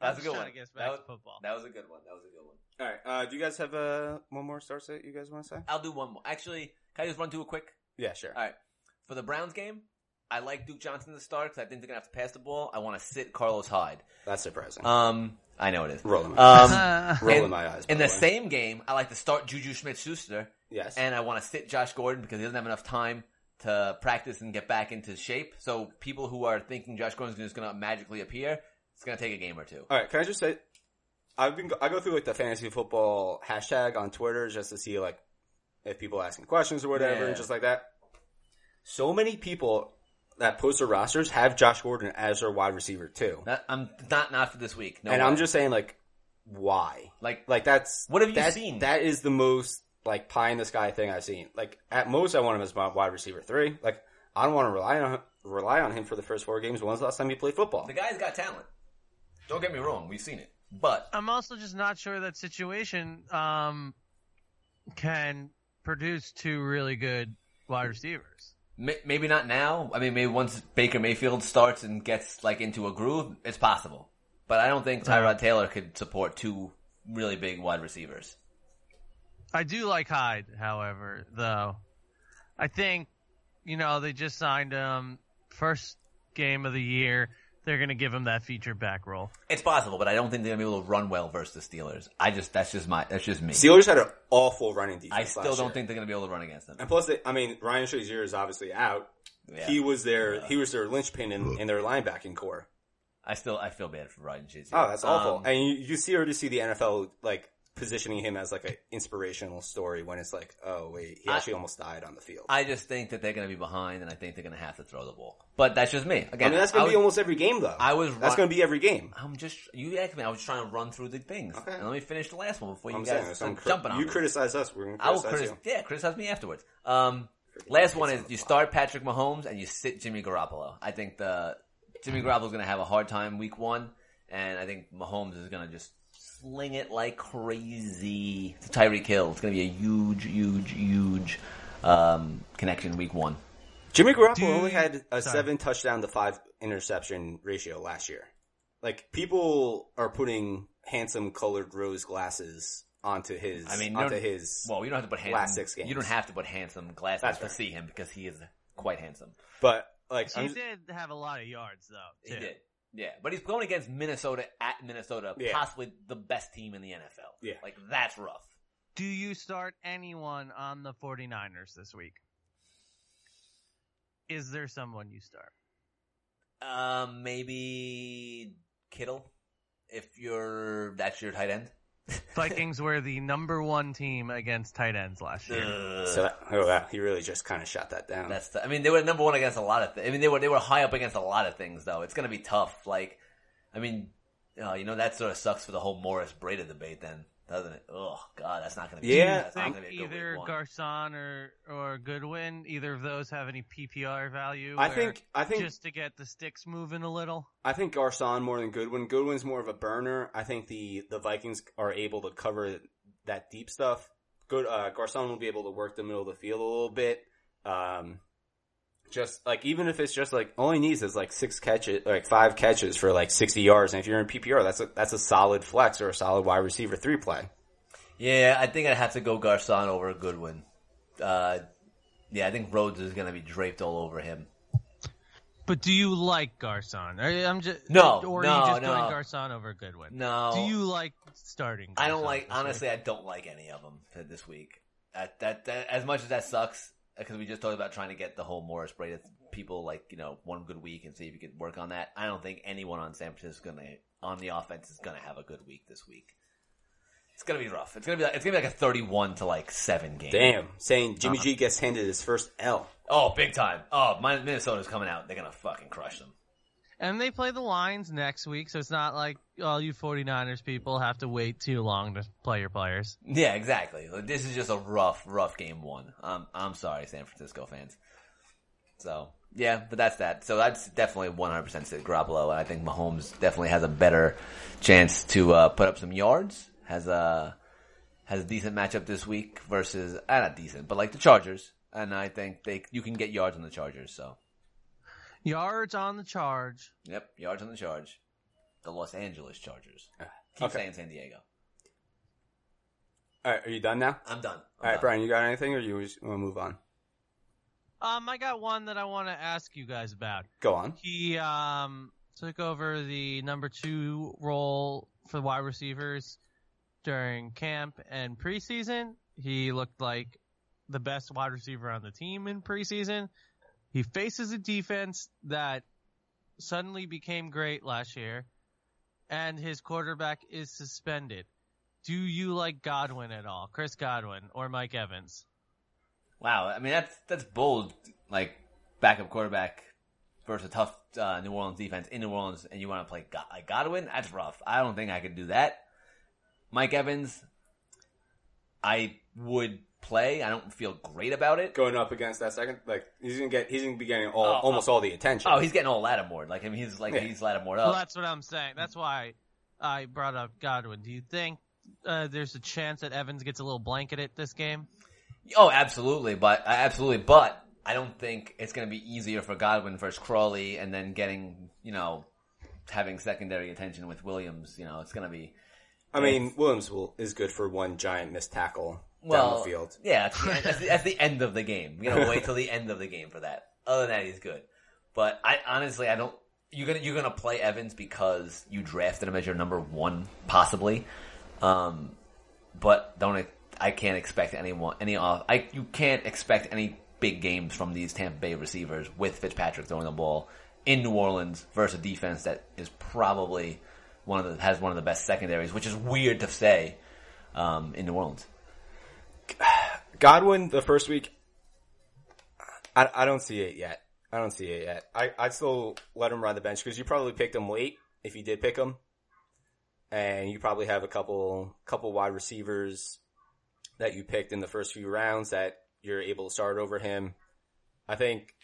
that's was a good one. to get That was, to football. that was a good one. That was a good one. All right. Uh, do you guys have uh, one more star set you guys want to say? I'll do one more. Actually, can I just run through it quick? Yeah, sure. All right. For the Browns game, I like Duke Johnson to start because I think they're gonna have to pass the ball. I want to sit Carlos Hyde. That's surprising. Um, I know it is. Rolling. Um, Uh, Rolling in- my eyes. by in the way. same game, I like to start Juju Smith-Schuster, Yes. and I want to sit Josh Gordon because he doesn't have enough time to practice and get back into shape. So people who are thinking Josh Gordon's just going to magically appear, it's going to take a game or two. All right, can I just say, I've been I go through like the fantasy football hashtag on Twitter just to see like if people are asking questions or whatever Yeah. and just like that. So many people that post their rosters have Josh Gordon as their wide receiver too, That, I'm not not for this week. No, and way. I'm just saying like, why? like Like that's What have you that- seen? That is the most like pie in the sky thing I've seen. Like at most, I want him as my wide receiver three. Like I don't want to rely on rely on him for the first four games. When's the last time he played football? the guy's got talent. Don't get me wrong, we've seen it, but I'm also just not sure that situation um, can produce two really good wide receivers. maybe not now. I mean, maybe once Baker Mayfield starts and gets like into a groove, it's possible. But I don't think Tyrod Taylor could support two really big wide receivers. I do like Hyde, however, though. I think, you know, they just signed him first game of the year. They're going to give him that feature back role. It's possible, but I don't think they're gonna be able to run well versus the Steelers. I just that's just my that's just me. Steelers had an awful running defense. I still last don't year. think they're gonna be able to run against them. And plus, they, I mean, Ryan Shazier is obviously out. Yeah. He was their he was their linchpin in, in their linebacking core. I still I feel bad for Ryan Shazier. Oh, that's awful. Um, and you, you see already see the NFL like positioning him as like an inspirational story when it's like, oh wait, he I- actually almost died on the field. I just think that they're gonna be behind, and I think they're gonna have to throw the ball. But that's just me. I Again, mean, that's going to be almost every game though. I was that's going to be every game. I'm just you asked me. I was trying to run through the things, Okay. and let me finish the last one before you I'm guys saying, start some cri- jumping on you me. criticize us, we're going to I will criticize criticize. you. Yeah, criticize me afterwards. Um, last one is you start Patrick Mahomes and you sit Jimmy Garoppolo. I think the Jimmy Garoppolo's going to have a hard time week one, and I think Mahomes is going to just sling it like crazy to Tyreek Hill. It's going to be a huge, huge, huge um, connection week one. Jimmy Garoppolo Do- only had a Sorry. seven touchdown to five interception ratio last year. Like people are putting handsome colored rose glasses onto his. I mean, you onto his. Well, you don't have to put handsome. last six games. You don't have to put handsome glasses That's to fair. see him because he is quite handsome. but like, He I'm, did have a lot of yards, though. He too. did. Yeah, but he's going against Minnesota at Minnesota, Yeah. possibly the best team in the NFL. Yeah. Like, that's rough. Do you start anyone on the 49ers this week? Is there someone you start? Um, maybe Kittle, if you're, that's your tight end. Vikings were the number one team against tight ends last year. Ugh. so that, oh wow, he really just kind of shot that down. That's the, I mean, they were number one against a lot of. Th- I mean, they were they were high up against a lot of things, though. It's going to be tough. Like, I mean, uh, you know, that sort of sucks for the whole Morris Breida debate, then, doesn't it? Oh God, that's not going to be. Yeah. that's not going to be a good either week. Garcon or or Goodwin, either of those have any PPR value? I think I think just to get the sticks moving a little. I think Garcon more than Goodwin. Goodwin's more of a burner. I think the the Vikings are able to cover that deep stuff. Good uh, Garcon will be able to work the middle of the field a little bit. Um, just like even if it's just like all he needs is like six catches, like five catches for like sixty yards. And if you're in PPR, that's a that's a solid flex or a solid wide receiver three play. Yeah, I think I'd have to go Garcon over Goodwin. Uh, yeah, I think Rhodes is going to be draped all over him. But do you like Garcon? Are- I'm just No, or no, are you just no. going Garcon over Goodwin? No, Do you like starting? I don't like. this week? Honestly, I don't like any of them this week. That, that that as much as that sucks because we just talked about trying to get the whole Morris Breida people like you know one good week and see if you could work on that. I don't think anyone on San Francisco is gonna on the offense is gonna have a good week this week. It's gonna be rough. It's gonna be like, it's gonna be like a thirty-one to like seven game. Damn, saying Jimmy Uh-huh. G gets handed his first L. Oh, big time. Oh, my, Minnesota's coming out. They're gonna fucking crush them. And they play the Lions next week, so it's not like all you 49ers people have to wait too long to play your players. Yeah, exactly. This is just a rough, rough game one. Um, I'm sorry, San Francisco fans. So yeah, but that's that. So that's definitely 100% sit Garoppolo, I think Mahomes definitely has a better chance to uh, put up some yards. Has a has a decent matchup this week versus uh, not decent, but like the Chargers, and I think they you can get yards on the Chargers. So Yards on the charge. yep, yards on the charge. The Los Angeles Chargers. Keep Okay. saying San Diego. All right, are you done now? I'm done. I'm All right, done. Brian, you got anything, or you just want to move on? Um, I got one that I want to ask you guys about. Go on. He um took over the number two role for the wide receivers during camp and preseason. He looked like the best wide receiver on the team in preseason. He faces a defense that suddenly became great last year, and his quarterback is suspended. Do you like Godwin at all, Chris Godwin or Mike Evans? Wow, I mean that's that's bold. Like backup quarterback versus a tough uh, New Orleans defense in New Orleans, and you want to play God- like Godwin? That's rough. I don't think I could do that. Mike Evans, I would play. I don't feel great about it. Going up against that second, like he's gonna get, he's gonna be getting all, Oh, almost all the attention. Oh, he's getting all Lattimore. Like I mean, he's like Yeah. he's Lattimore Well, that's what I'm saying. That's why I brought up Godwin. Do you think uh, there's a chance that Evans gets a little blanketed this game? Oh, absolutely, but absolutely, but I don't think it's going to be easier for Godwin versus Crawley, and then getting you know having secondary attention with Williams. You know, it's going to be I mean, Williams will, is good for one giant missed tackle well, down the field. Yeah, that's the, that's, the, that's the end of the game. You know, wait till the end of the game for that. Other than that, he's good. But I honestly, I don't. You're gonna you're gonna play Evans because you drafted him as your number one, possibly. Um, but don't I can't expect anyone any off. I you can't expect any big games from these Tampa Bay receivers with Fitzpatrick throwing the ball in New Orleans versus a defense that is probably one of the has one of the best secondaries, which is weird to say um, in New Orleans. Godwin, the first week, I, I don't see it yet. I don't see it yet. I, I'd still let him ride the bench because you probably picked him late if you did pick him. And you probably have a couple, couple wide receivers that you picked in the first few rounds that you're able to start over him. I think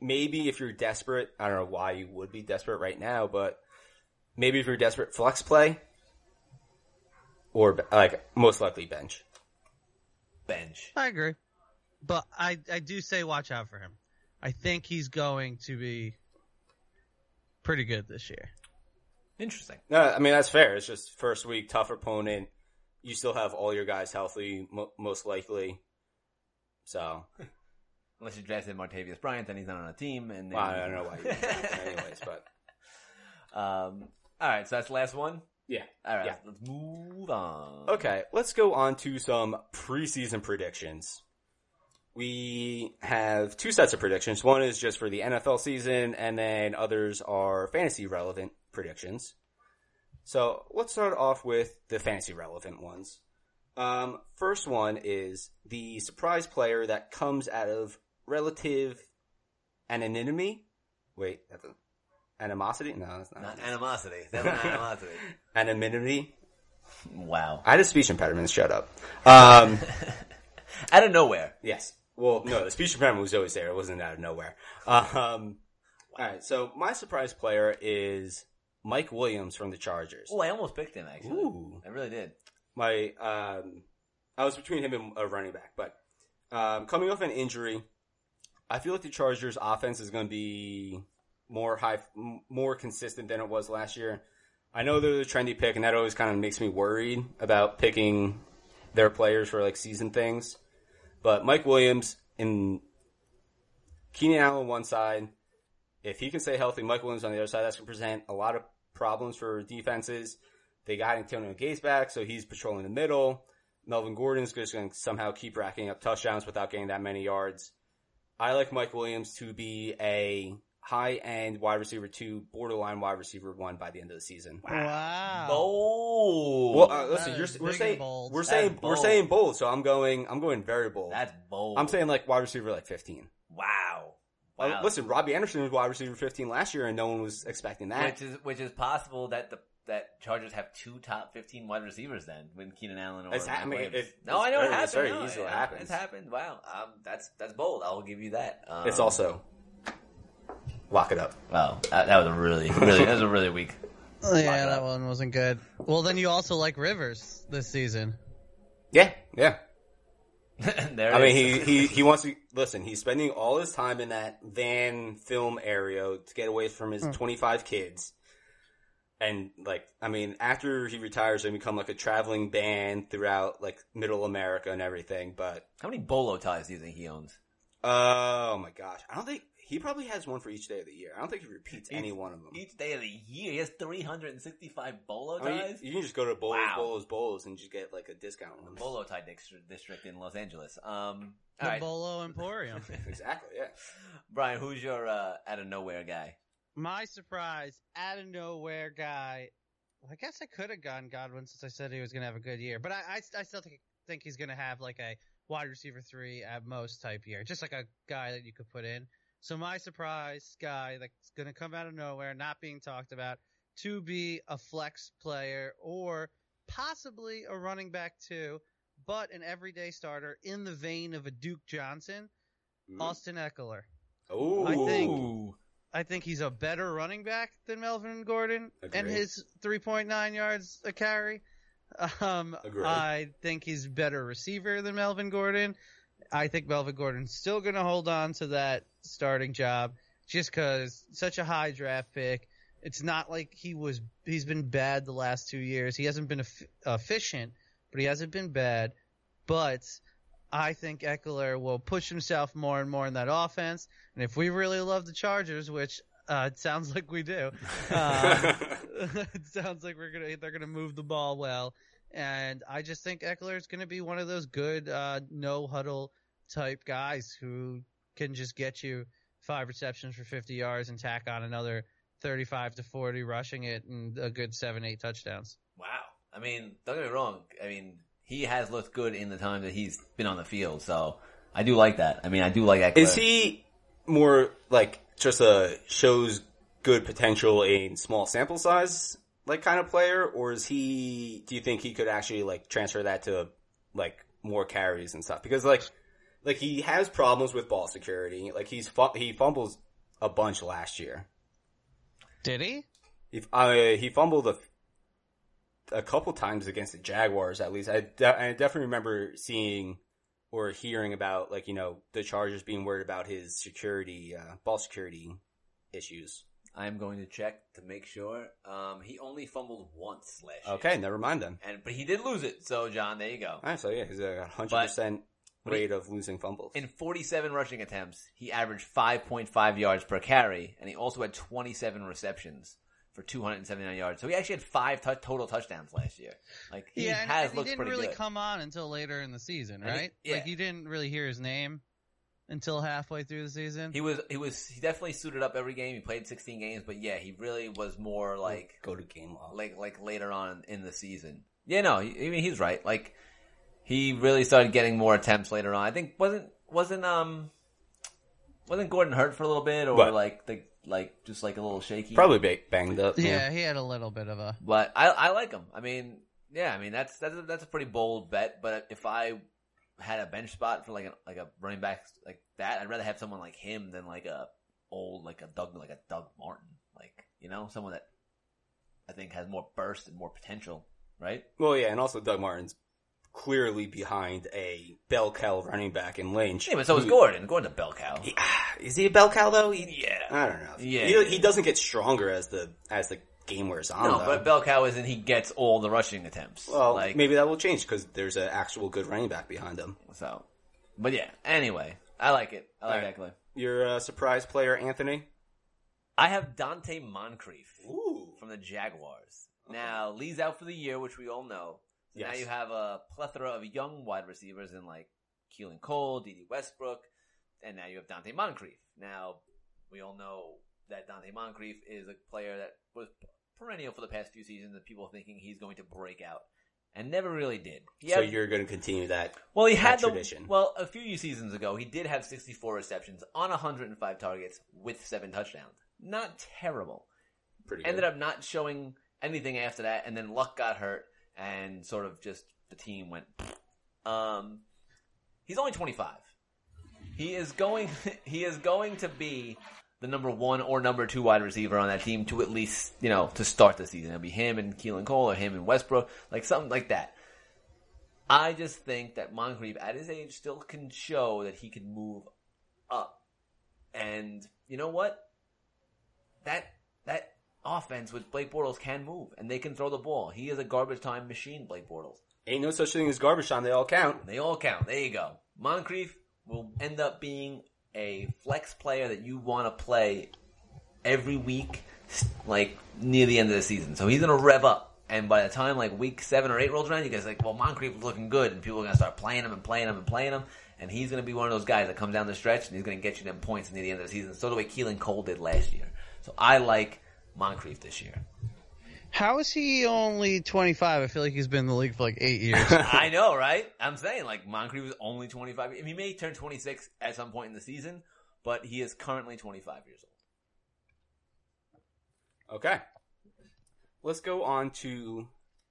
maybe if you're desperate, I don't know why you would be desperate right now, but maybe if you're desperate, flex play or like most likely bench. Bench. I agree, but I I do say watch out for him. I think he's going to be pretty good this year. Interesting. No, I mean that's fair. It's just first week, tough opponent. You still have all your guys healthy, mo- most likely. So Unless you drafted Martavis Bryant, then he's not on a team. And then well, I don't know why you did that, anyways, but Um, all right, so that's the last one. Yeah. All right, Yeah. let's move on. Okay, let's go on to some preseason predictions. We have two sets of predictions. One is just for the NFL season, and then others are fantasy relevant predictions. So let's start off with the fantasy relevant ones. Um, first one is the surprise player that comes out of relative anonymity. Wait, that's a, animosity? No, that's not. Not animosity. Animosity. Anonymity. Wow. I had a speech impediment. Shut up. Um, Out of nowhere. Yes. Well, no, the speech impediment was always there. It wasn't out of nowhere. Um, all right. So my surprise player is Mike Williams from the Chargers. Oh, I almost picked him actually. Ooh. I really did. My, um, I was between him and a running back, but um, coming off an injury, I feel like the Chargers' offense is going to be more high, more consistent than it was last year. I know they're the trendy pick, and that always kind of makes me worried about picking their players for like season things. But Mike Williams and Keenan Allen one side, if he can stay healthy, Mike Williams on the other side, that's going to present a lot of problems for defenses. They got Antonio Gates back, so he's patrolling the middle. Melvin Gordon's just going to somehow keep racking up touchdowns without getting that many yards. I like Mike Williams to be a high end wide receiver two, borderline wide receiver one by the end of the season. Wow. Bold. Well, uh, listen, you're, we're saying bold. we're That's saying we're saying bold, so I'm going I'm going very bold. That's bold. I'm saying like wide receiver like 15. wow. Uh, Wow. Listen, Robby Anderson was wide receiver 15 last year, and no one was expecting that. which is which is possible that the that Chargers have two top fifteen wide receivers then when Keenan Allen or It's Mike hap- I mean, Williams. it- no, it's I know very- it it's very No, easily it- happens. It's happened. Wow, um, that's that's bold. I will give you that. Um, it's also lock it up. Wow, that, that was a really really that was a really weak. Yeah, that up. one wasn't good. Well, then you also like Rivers this season. Yeah, yeah. there I it mean, he, he, he wants to, listen, he's spending all his time in that van film area to get away from his hmm. 25 kids. And like, I mean, after he retires, he'll become like a traveling band throughout like middle America and everything. But, How many bolo ties do you think he owns? oh my gosh, I don't think, he probably has one for each day of the year. I don't think he repeats Each- any one of them. Each day of the year, he has three hundred and sixty-five bolo I mean, you, you can just go to Bolos, Wow. Bolos, Bolos and just get like a discount on them. Bolo tie district, district in Los Angeles. Um, The all right, Bolo Emporium. Exactly, yeah. Brian, who's your uh, out of nowhere guy? My surprise, out of nowhere guy. Well, I guess I could have gone Godwin since I said he was going to have a good year, but I, I, I still think, think he's going to have like a wide receiver three at most type year, just like a guy that you could put in. So my surprise guy that's going to come out of nowhere, not being talked about, to be a flex player or possibly a running back too, but an everyday starter in the vein of a Duke Johnson, Mm. Austin Ekeler. Oh, I think- I think he's a better running back than Melvin Gordon and his 3.9 yards a carry. Um. I think he's better receiver than Melvin Gordon. I think Melvin Gordon's still going to hold on to that starting job just because such a high draft pick. It's not like he was, he's been bad the last two years. He hasn't been eff- efficient, but he hasn't been bad. But I think Ekeler will push himself more and more in that offense. And if we really love the Chargers, which uh, it sounds like we do, uh, it sounds like we're gonna they're gonna move the ball well. And I just think Ekeler is gonna be one of those good uh, no huddle type guys who can just get you five receptions for 50 yards and tack on another 35 to 40 rushing it and a good seven eight touchdowns. Wow. I mean, don't get me wrong. I mean, he has looked good in the time that he's been on the field, so I do like that. I mean, I do like Ekeler. Is he more like just a shows good potential in small sample size like kind of player, or is he? Do you think he could actually like transfer that to like more carries and stuff? Because like like he has problems with ball security. Like he's fu- he fumbles a bunch last year. Did he? He uh, he fumbled a a couple times against the Jaguars. At least I, de- I definitely remember seeing or hearing about like you know the Chargers being worried about his security uh, ball security issues. I'm going to check to make sure. Um, he only fumbled once last year. Okay, never mind then. And but he did lose it. So John, there you go. All right, so yeah, he's a hundred percent But- rate of losing fumbles. In 47 rushing attempts, he averaged 5.5 yards per carry, and he also had 27 receptions for 279 yards. So he actually had five tou- total touchdowns last year. Like he yeah, and, has and he looked didn't pretty really good. come on until later in the season, And he- right? yeah. Like you didn't really hear his name until halfway through the season. He was he was he definitely suited up every game. He played 16 games, but yeah, he really was more like go to game log. like like later on in the season. Yeah, no, I mean he's right. Like he really started getting more attempts later on. I think wasn't wasn't um wasn't Gordon hurt for a little bit or What? like the like just like a little shaky. Probably ba- banged up. yeah, he had a little bit of a. But I I like him. I mean, yeah, I mean that's that's a, that's a pretty bold bet. But if I had a bench spot for like a like a running back like that, I'd rather have someone like him than like a old like a Doug like a Doug Martin, like you know someone that I think has more burst and more potential, right? Well, yeah, and also Doug Martin's clearly behind a bell cow running back in Lynch. Yeah, but so is who- Gordon. Gordon's a bell cow. He- Is he a bell cow though? He- Yeah. I don't know. Yeah. he, he doesn't get stronger as the as the game wears on. No, though. but bell cow is and he gets all the rushing attempts. well, like maybe that will change because there's an actual good running back behind him. so. But yeah, anyway, I like it. I like Alright. Ekeler. Your uh, surprise player, Anthony. I have Donte Moncrief Ooh. from the Jaguars. Now, Lee's out for the year, which we all know. So now you have a plethora of young wide receivers in like Keelan Cole, Dede Westbrook, and now you have Donte Moncrief. Now, we all know that Donte Moncrief is a player that was perennial for the past few seasons and people thinking he's going to break out. And never really did. So you're going to continue that. well, he had that the tradition. well a few seasons ago. He did have 64 receptions on 105 targets with seven touchdowns. Not terrible. Pretty good. Ended up not showing anything after that, and then Luck got hurt, and sort of just the team went. Um, he's only 25. He is going. He is going to be the number one or number two wide receiver on that team to at least you know to start the season. It'll be him and Keelan Cole or him and Westbrook, like something like that. I just think that Moncrief at his age still can show that he can move up. And you know what? That that offense with Blake Bortles can move and they can throw the ball. He is a garbage time machine, Blake Bortles. Ain't no such thing as garbage time. They all count. They all count. There you go. Moncrief will end up being a flex player that you want to play every week, like near the end of the season. So he's going to rev up. And by the time like week seven or eight rolls around, you guys are like, well, Moncrief is looking good, and people are going to start playing him and playing him and playing him. And he's going to be one of those guys that comes down the stretch and he's going to get you them points near the end of the season. So the way Keelan Cole did last year. So I like Moncrief this year. How is he only 25? I feel like he's been in the league for like eight years. I know, right? I'm saying like Moncrief was only 25. I mean, he may turn 26 at some point in the season, but he is currently 25 years old. Okay. Let's go on to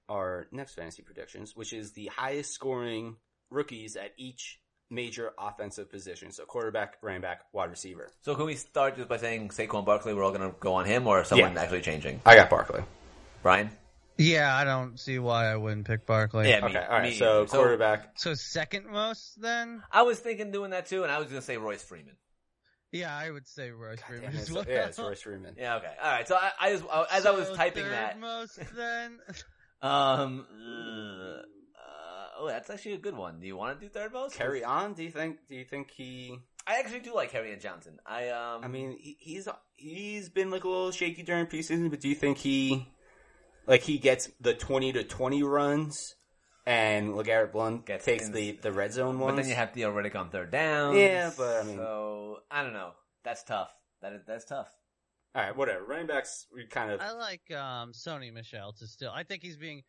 our next fantasy predictions, which is the highest scoring rookies at each major offensive position. So quarterback, running back, wide receiver. So can we start just by saying Saquon Barkley? We're all going to go on him, or is someone Yeah. actually changing? I got Barkley. Brian? yeah, I don't see why I wouldn't pick Barkley. Yeah, me- Okay, all right. me So quarterback. So second most then? I was thinking doing that too, and I was going to say Royce Freeman. Yeah, I would say Royce Freeman Damn, as well. yeah, it's Royce Freeman. Yeah, okay, all right. So I, I just as I was typing third that, most then? um, uh, oh, that's actually a good one. Do you want to do third most? Carry on. Do you think? Do you think he? I actually do like Kerryon Johnson. I um, I mean, he, he's he's been like a little shaky during preseason, but do you think he, like, he gets the twenty to twenty runs, and LeGarrette Blount Gets takes in- the the red zone ones? But then you have Theo Riddick on third down. Yeah, but I mean- so I don't know. That's tough. That is that's tough. All right, whatever. Running backs, we kind of I like um, Sony Michel to still. I think he's being.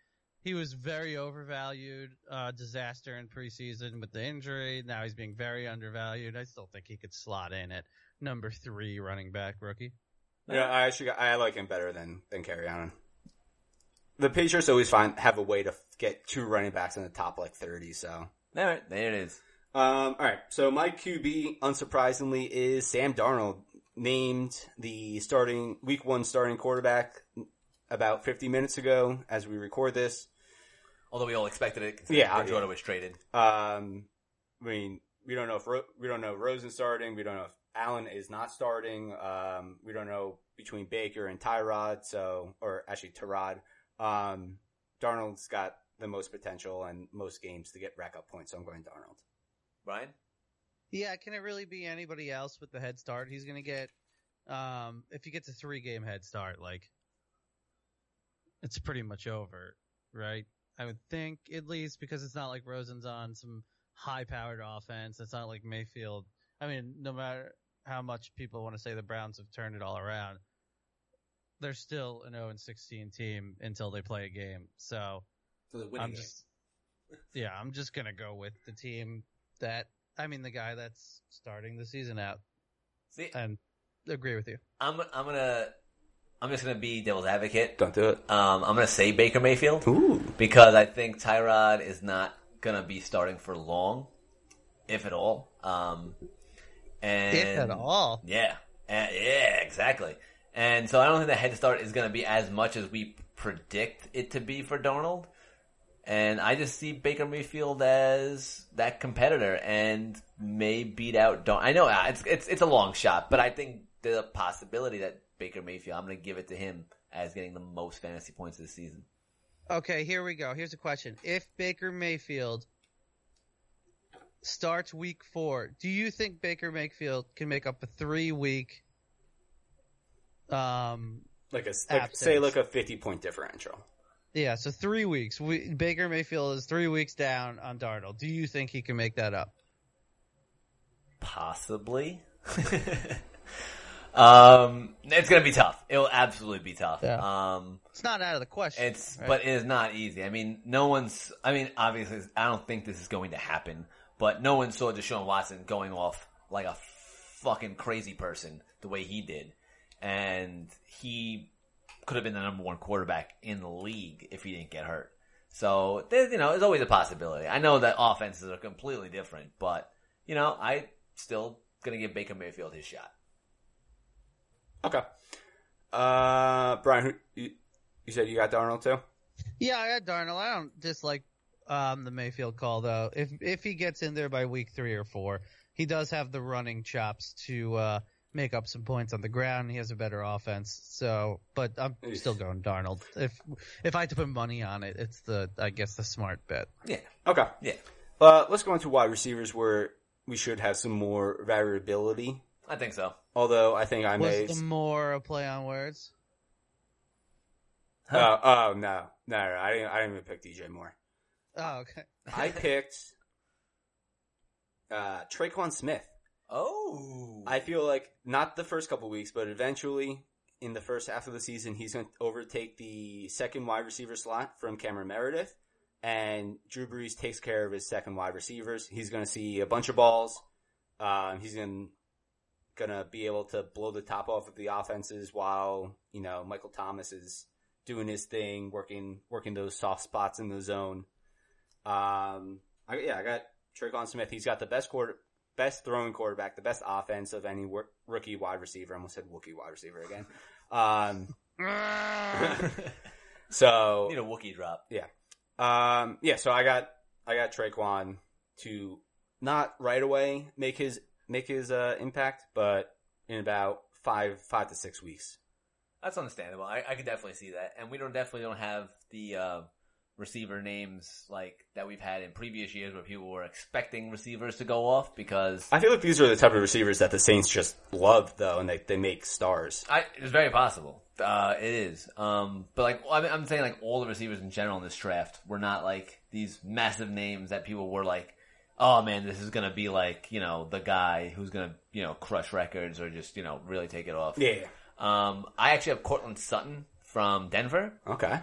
He was very overvalued. Uh, disaster in preseason with the injury. Now he's being very undervalued. I still think he could slot in at number three running back rookie. Yeah, I actually I like him better than than Kerryon. The Patriots always find have a way to get two running backs in the top like thirty. So, All right, there it is. um, all right. So my QB, unsurprisingly, is Sam Darnold, named the starting week one starting quarterback about fifty minutes ago as we record this. Although we all expected it. considering Yeah, Bridgewater yeah. was traded. Um, I mean, we don't know if Ro- we don't know if Rosen starting. We don't know if Allen is not starting. Um, we don't know between Baker and Tyrod. So, or actually Tyrod. Um, Darnold's got the most potential and most games to get rack up points. So I'm going to Darnold. Ryan. Yeah, can it really be anybody else with the head start? He's going to get, um, if he gets a three game head start, like, it's pretty much over, right? I would think, at least, because it's not like Rosen's on some high powered offense. It's not like Mayfield. I mean, no matter how much people want to say the Browns have turned it all around, they're still an 0 16 team until they play a game. So, So I'm just, yeah, I'm just gonna go with the team that, I mean, the guy that's starting the season out, See, and agree with you. I'm I'm gonna I'm just gonna be devil's advocate. don't do it. Um, I'm gonna say Baker Mayfield Ooh. because I think Tyrod is not gonna be starting for long, if at all. Um, and if at all. Yeah, Uh, yeah, exactly. And so I don't think the head start is going to be as much as we predict it to be for Darnold. And I just see Baker Mayfield as that competitor and may beat out Darnold. I know uh, it's it's it's a long shot, but I think the possibility that Baker Mayfield, I'm going to give it to him as getting the most fantasy points this season. Okay, here we go. Here's a question: If Baker Mayfield starts Week Four, do you think Baker Mayfield can make up a three-week Um, Like a like, say like a fifty point differential. yeah, so three weeks. We, Baker Mayfield is three weeks down on Darnold. Do you think he can make that up? Possibly. um, it's gonna be tough. It'll absolutely be tough. Yeah. Um, It's not out of the question. it's right? but it is not easy. I mean, no one's. I mean, obviously, I don't think this is going to happen. But no one saw Deshaun Watson going off like a fucking crazy person the way he did, and he could have been the number one quarterback in the league if he didn't get hurt. So there's, you know, there's always a possibility. I know that offenses are completely different, but you know, I still gonna give Baker Mayfield his shot. Okay. Uh, Brian, who, you, you said you got Darnold too? Yeah, I got Darnold. I don't dislike um, the Mayfield call though. If if he gets in there by week three or four, he does have the running chops to uh, make up some points on the ground. He has a better offense. So, but I'm Oof. still going Darnold. If if I had to put money on it, it's the I guess the smart bet. Yeah, Okay. yeah, Uh, let's go into wide receivers where we should have some more variability. I think so. Although I think I may. Was the more a play on words? Oh, oh no, no, no, I didn't. I didn't even pick DJ Moore. Oh, okay. I picked uh, Tre'Quan Smith. Oh, I feel like not the first couple weeks, but eventually in the first half of the season, he's going to overtake the second wide receiver slot from Cameron Meredith. And Drew Brees takes care of his second wide receivers. He's going to see a bunch of balls. Um, he's going to be able to blow the top off of the offenses while, you know, Michael Thomas is doing his thing, working, working those soft spots in the zone. Um, I, yeah, I got Tre'Quan Smith. He's got the best quarter, best throwing quarterback, the best offense of any wor- rookie wide receiver. I almost said Wookie wide receiver again. Um, so need a Wookie drop. Yeah. Um, yeah, so I got I got Tre'Quan to not right away make his make his uh, impact, but in about five five to six weeks. That's understandable. I, I could definitely see that, and we don't definitely don't have the uh, receiver names like that we've had in previous years where people were expecting receivers to go off because I feel like these are the type of receivers that the Saints just love though, and they they make stars. I, it's very possible. Uh, it is. Um, but like, I mean, I'm saying like all the receivers in general in this draft were not like these massive names that people were like, oh man, this is gonna be like, you know, the guy who's gonna, you know, crush records or just, you know, really take it off. Yeah. Um, I actually have Courtland Sutton from Denver. Okay.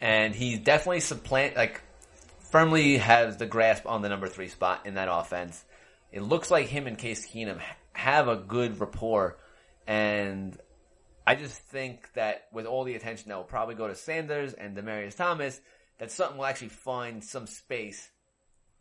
and he's definitely supplant like firmly has the grasp on the number three spot in that offense. It looks like him and Case Keenum have a good rapport, and I just think that with all the attention that will probably go to Sanders and Demaryius Thomas, that Sutton will actually find some space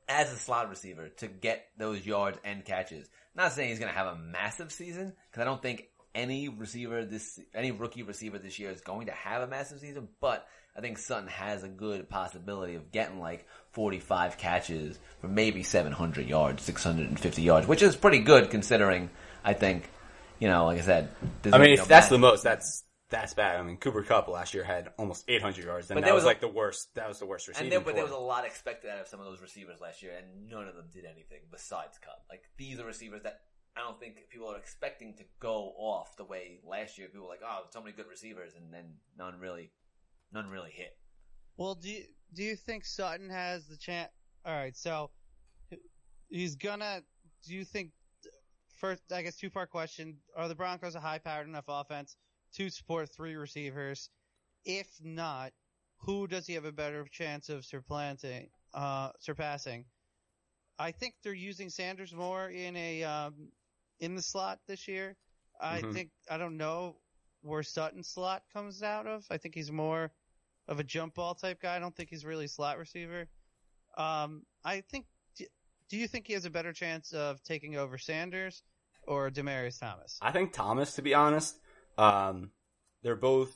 as a slot receiver to get those yards and catches. Not saying he's going to have a massive season because I don't think any receiver this any rookie receiver this year is going to have a massive season, but I think Sutton has a good possibility of getting like 45 catches for maybe 700 yards, 650 yards, which is pretty good considering I think, you know, like I said, I mean, no if that's the most, that's that's bad. I mean, Cooper Kupp last year had almost 800 yards, and But that was was a- like the worst. That was the worst receiving. And there, but there was a lot expected out of some of those receivers last year, and none of them did anything besides Kupp. Like these are receivers that I don't think people are expecting to go off the way last year. People were like, oh, so many good receivers, and then none really, none really hit. Well, do you, do you think Sutton has the chance? All right, so he's gonna. Do you think? First, I guess two part question: Are the Broncos a high powered enough offense to support three receivers? If not, who does he have a better chance of supplanting, uh, surpassing? I think they're using Sanders more in a um, in the slot this year. I Mhm. think I don't know where Sutton's slot comes out of. I think he's more of a jump ball type guy. I don't think he's really a slot receiver. Um, I think. Do, do you think he has a better chance of taking over Sanders or Demaryius Thomas? I think Thomas, to be honest, um, they're both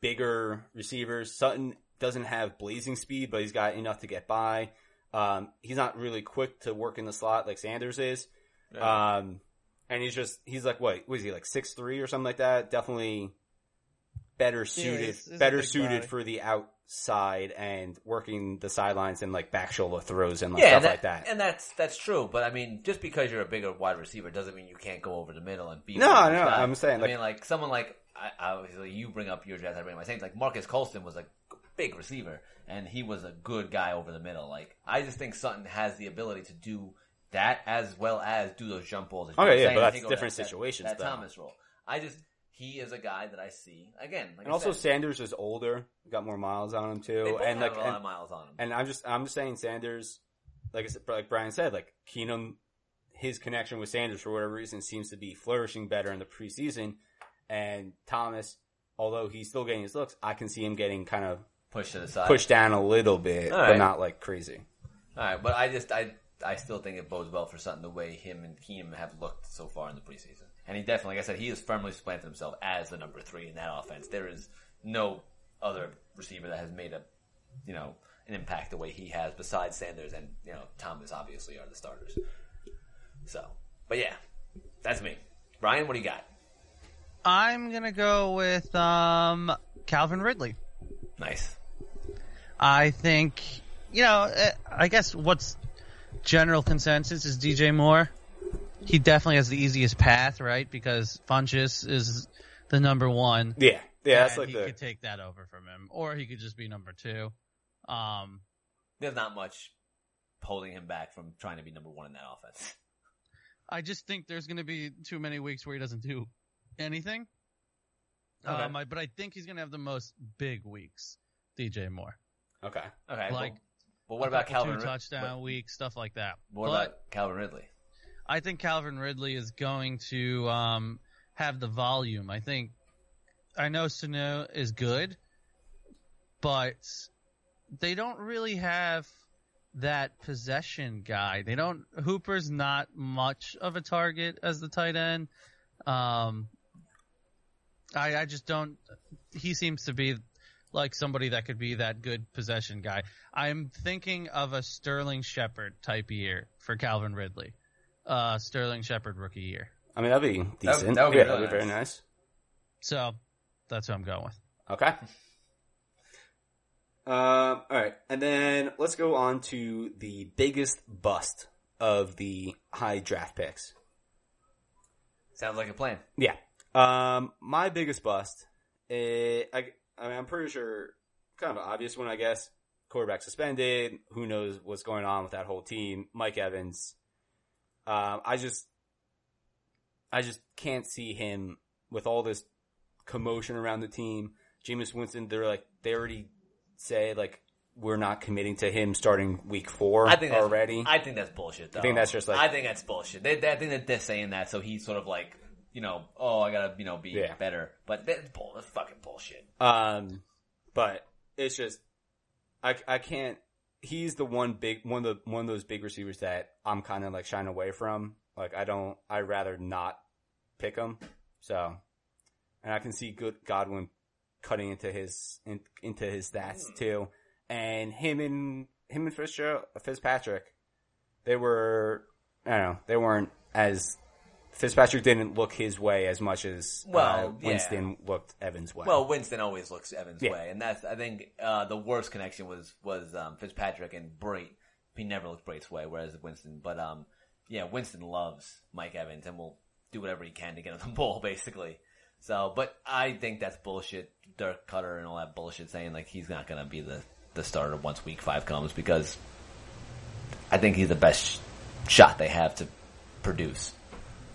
bigger receivers. Sutton doesn't have blazing speed, but he's got enough to get by. Um, he's not really quick to work in the slot like Sanders is. Um, and he's just, he's like, what, was he like six three or something like that? Definitely better suited, he's- he's a better suited body. for the out, side and working the sidelines and like back shoulder throws and like yeah, stuff that- like that. and that's that's true. But I mean, just because you're a bigger wide receiver doesn't mean you can't go over the middle and beat. No, no. I'm saying, I like- mean, like someone like I, obviously you bring up your Jets, I bring my Saints. Like Marques Colston was a big receiver, and he was a good guy over the middle. Like I just think Sutton has the ability to do that as well as do those jump balls. Okay, yeah, but that's different that- that- situations, That, though. Thomas role. I just he is a guy that I see again. Like and I also said, Sanders is older, got more miles on him they too, both and have like a lot and, of miles on him. and I'm just I'm just saying Sanders, like I said, like Brian said, like Keenum, his connection with Sanders for whatever reason seems to be flourishing better in the preseason, and Thomas, although he's still getting his looks, I can see him getting kind of pushed to the side. pushed down a little bit, All but right. not like crazy. All right, but I just I I still think it bodes well for Sutton the way him and Keenum have looked so far in the preseason. And he definitely, like I said, he has firmly supplanted himself as the number three in that offense. There is no other receiver that has made a you know an impact the way he has besides Sanders and you know Thomas obviously are the starters. So, but yeah, that's me. Brian, what do you got? I'm gonna go with um, Calvin Ridley. Nice. I think, you know, eh, I guess what's general consensus is DJ Moore. He definitely has the easiest path, right? Because Funchess is the number one. Yeah, yeah, that's like he the could take that over from him, or he could just be number two. Um, There's not much holding him back from trying to be number one in that offense. I just think there's going to be too many weeks where he doesn't do anything. Okay. Um, I, but I think he's going to have the most big weeks. DJ Moore, okay. Okay, like but, but what about Calvin? two Rid- touchdown weeks, stuff like that. What But- about Calvin Ridley? I think Calvin Ridley is going to um, have the volume. I think I know Sanu is good, but they don't really have that possession guy. They don't. Hooper's not much of a target as the tight end. Um, I I just don't. He seems to be like somebody that could be that good possession guy. I'm thinking of a Sterling Shepard type year for Calvin Ridley. Uh, Sterling Shepard rookie year. I mean, that'd be decent. that would be yeah, really that'd be very nice. nice. So that's what I'm going with. Okay. Um, all right, and then let's go on to the biggest bust of the high draft picks. Sounds like a plan. Yeah. Um, my biggest bust, eh, I, I mean, I'm pretty sure, kind of an obvious one, I guess. Quarterback suspended. Who knows what's going on with that whole team? Mike Evans. Um, I just, I just can't see him with all this commotion around the team. Jameis Winston, they're like, they already say like we're not committing to him starting week four I think already. I think that's bullshit. Though. I think that's just like- I think that's bullshit. They, they, I think that they're saying that so he's sort of like, you know, oh, I gotta, you know, be Yeah. better. But that's bull. That's fucking bullshit. Um, but it's just I I can't. He's the one big one of the one of those big receivers that I'm kind of like shying away from. Like I don't. I would rather not pick him. So, and I can see good Godwin cutting into his in, into his stats hmm. too, and him and him and Fitzgerald, Fitzpatrick, they were I don't know they weren't as. Fitzpatrick didn't look his way as much as Well, uh, yeah. Winston looked Evans' way. Well, Winston always looks Evans' Yeah. way, and that's I think uh, the worst connection was was um, Fitzpatrick and Brate. He never looked Brate's way, whereas Winston. But um, yeah, Winston loves Mike Evans and will do whatever he can to get him the ball, basically. So, but I think that's bullshit. Dirk Koetter and all that bullshit saying like he's not going to be the the starter once Week Five comes because I think he's the best sh- shot they have to produce.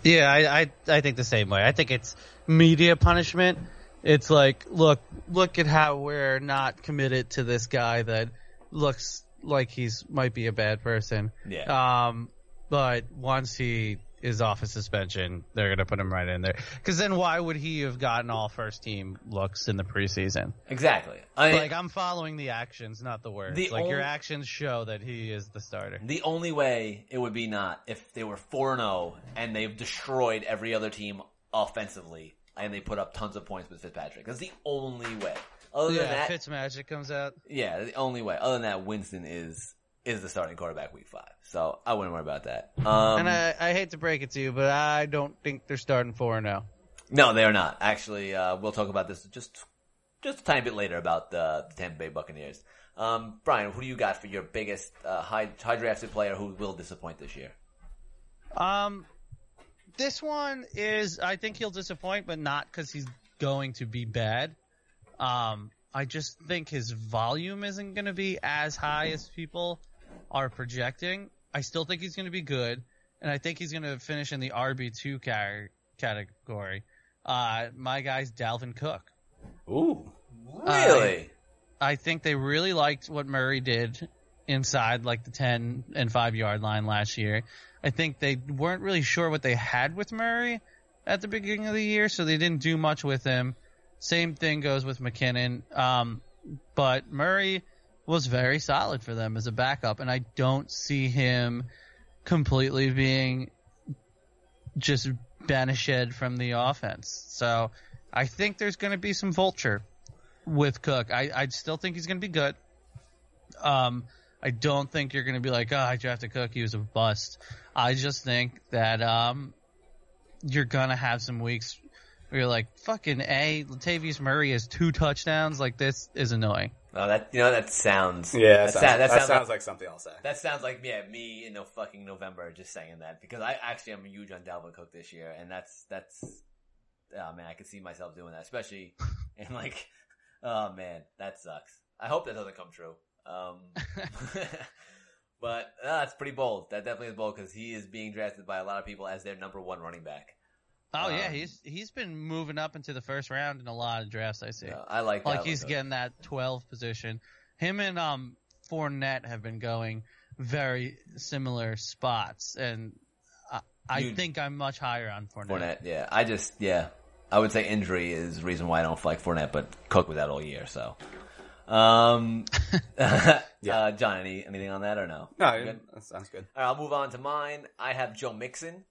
Yeah, I, I I think the same way. I think it's media punishment. It's like, look, look at how we're not committed to this guy that looks like he's might be a bad person. Yeah. Um, but once he is off his suspension, they're gonna put him right in there. Because then, why would he have gotten all first team looks in the preseason? Exactly. I Like I'm following the actions, not the words. The like your actions show that he is the starter. The only way it would be not if they were four and zero and they've destroyed every other team offensively and they put up tons of points with Fitzpatrick. That's the only way. Other than Yeah, that, Fitzmagic comes out. yeah, the only way. Other than that, Winston is is the starting quarterback week five. So I wouldn't worry about that. Um, And I, I hate to break it to you, but I don't think they're starting four now. no, they are not. Actually, uh, we'll talk about this just just a tiny bit later about the, the Tampa Bay Buccaneers. Um, Brian, who do you got for your biggest uh, high high drafted player who will disappoint this year? Um, this one is I think he'll disappoint, but not because he's going to be bad. Um, I just think his volume isn't going to be as high as people are projecting. I still think he's going to be good, and I think he's going to finish in the RB two category. Uh, my guy's Dalvin Cook. Ooh. Really? I think they really liked what Murray did inside like the 10 and 5 yard line last year. I think they weren't really sure what they had with Murray at the beginning of the year, so they didn't do much with him. Same thing goes with McKinnon. Um, but Murray was very solid for them as a backup, and I don't see him completely being just banished from the offense. So I think there's going to be some vulture with Cook. I, I still think he's going to be good. Um, I don't think you're going to be like, oh, I drafted Cook, he was a bust. I just think that um, you're going to have some weeks where you're like, fucking A, Latavius Murray has two touchdowns. Like, this is annoying. Oh, that you know that sounds Yeah, that, that, sounds, sound- that that sounds, sounds like, like something I'll say. that sounds like yeah me in no fucking November just saying that because I actually am huge on Dalvin Cook this year and that's that's oh man I could see myself doing that especially and like oh man that sucks. I hope that doesn't come true um but uh, that's pretty bold. That definitely is bold because he is being drafted by a lot of people as their number one running back Oh yeah, Um, he's he's been moving up into the first round in a lot of drafts. I see. I like like he's Cook. getting that 12 position. Him and um Fournette have been going very similar spots, and I, I You- think I'm much higher on Fournette. Fournette, yeah. I just, yeah. I would say injury is the reason why I don't like Fournette, but Cook was out all year, so. Um, uh, John, any, anything on that or no? No, You good? that sounds good. All right, I'll move on to mine. I have Joe Mixon.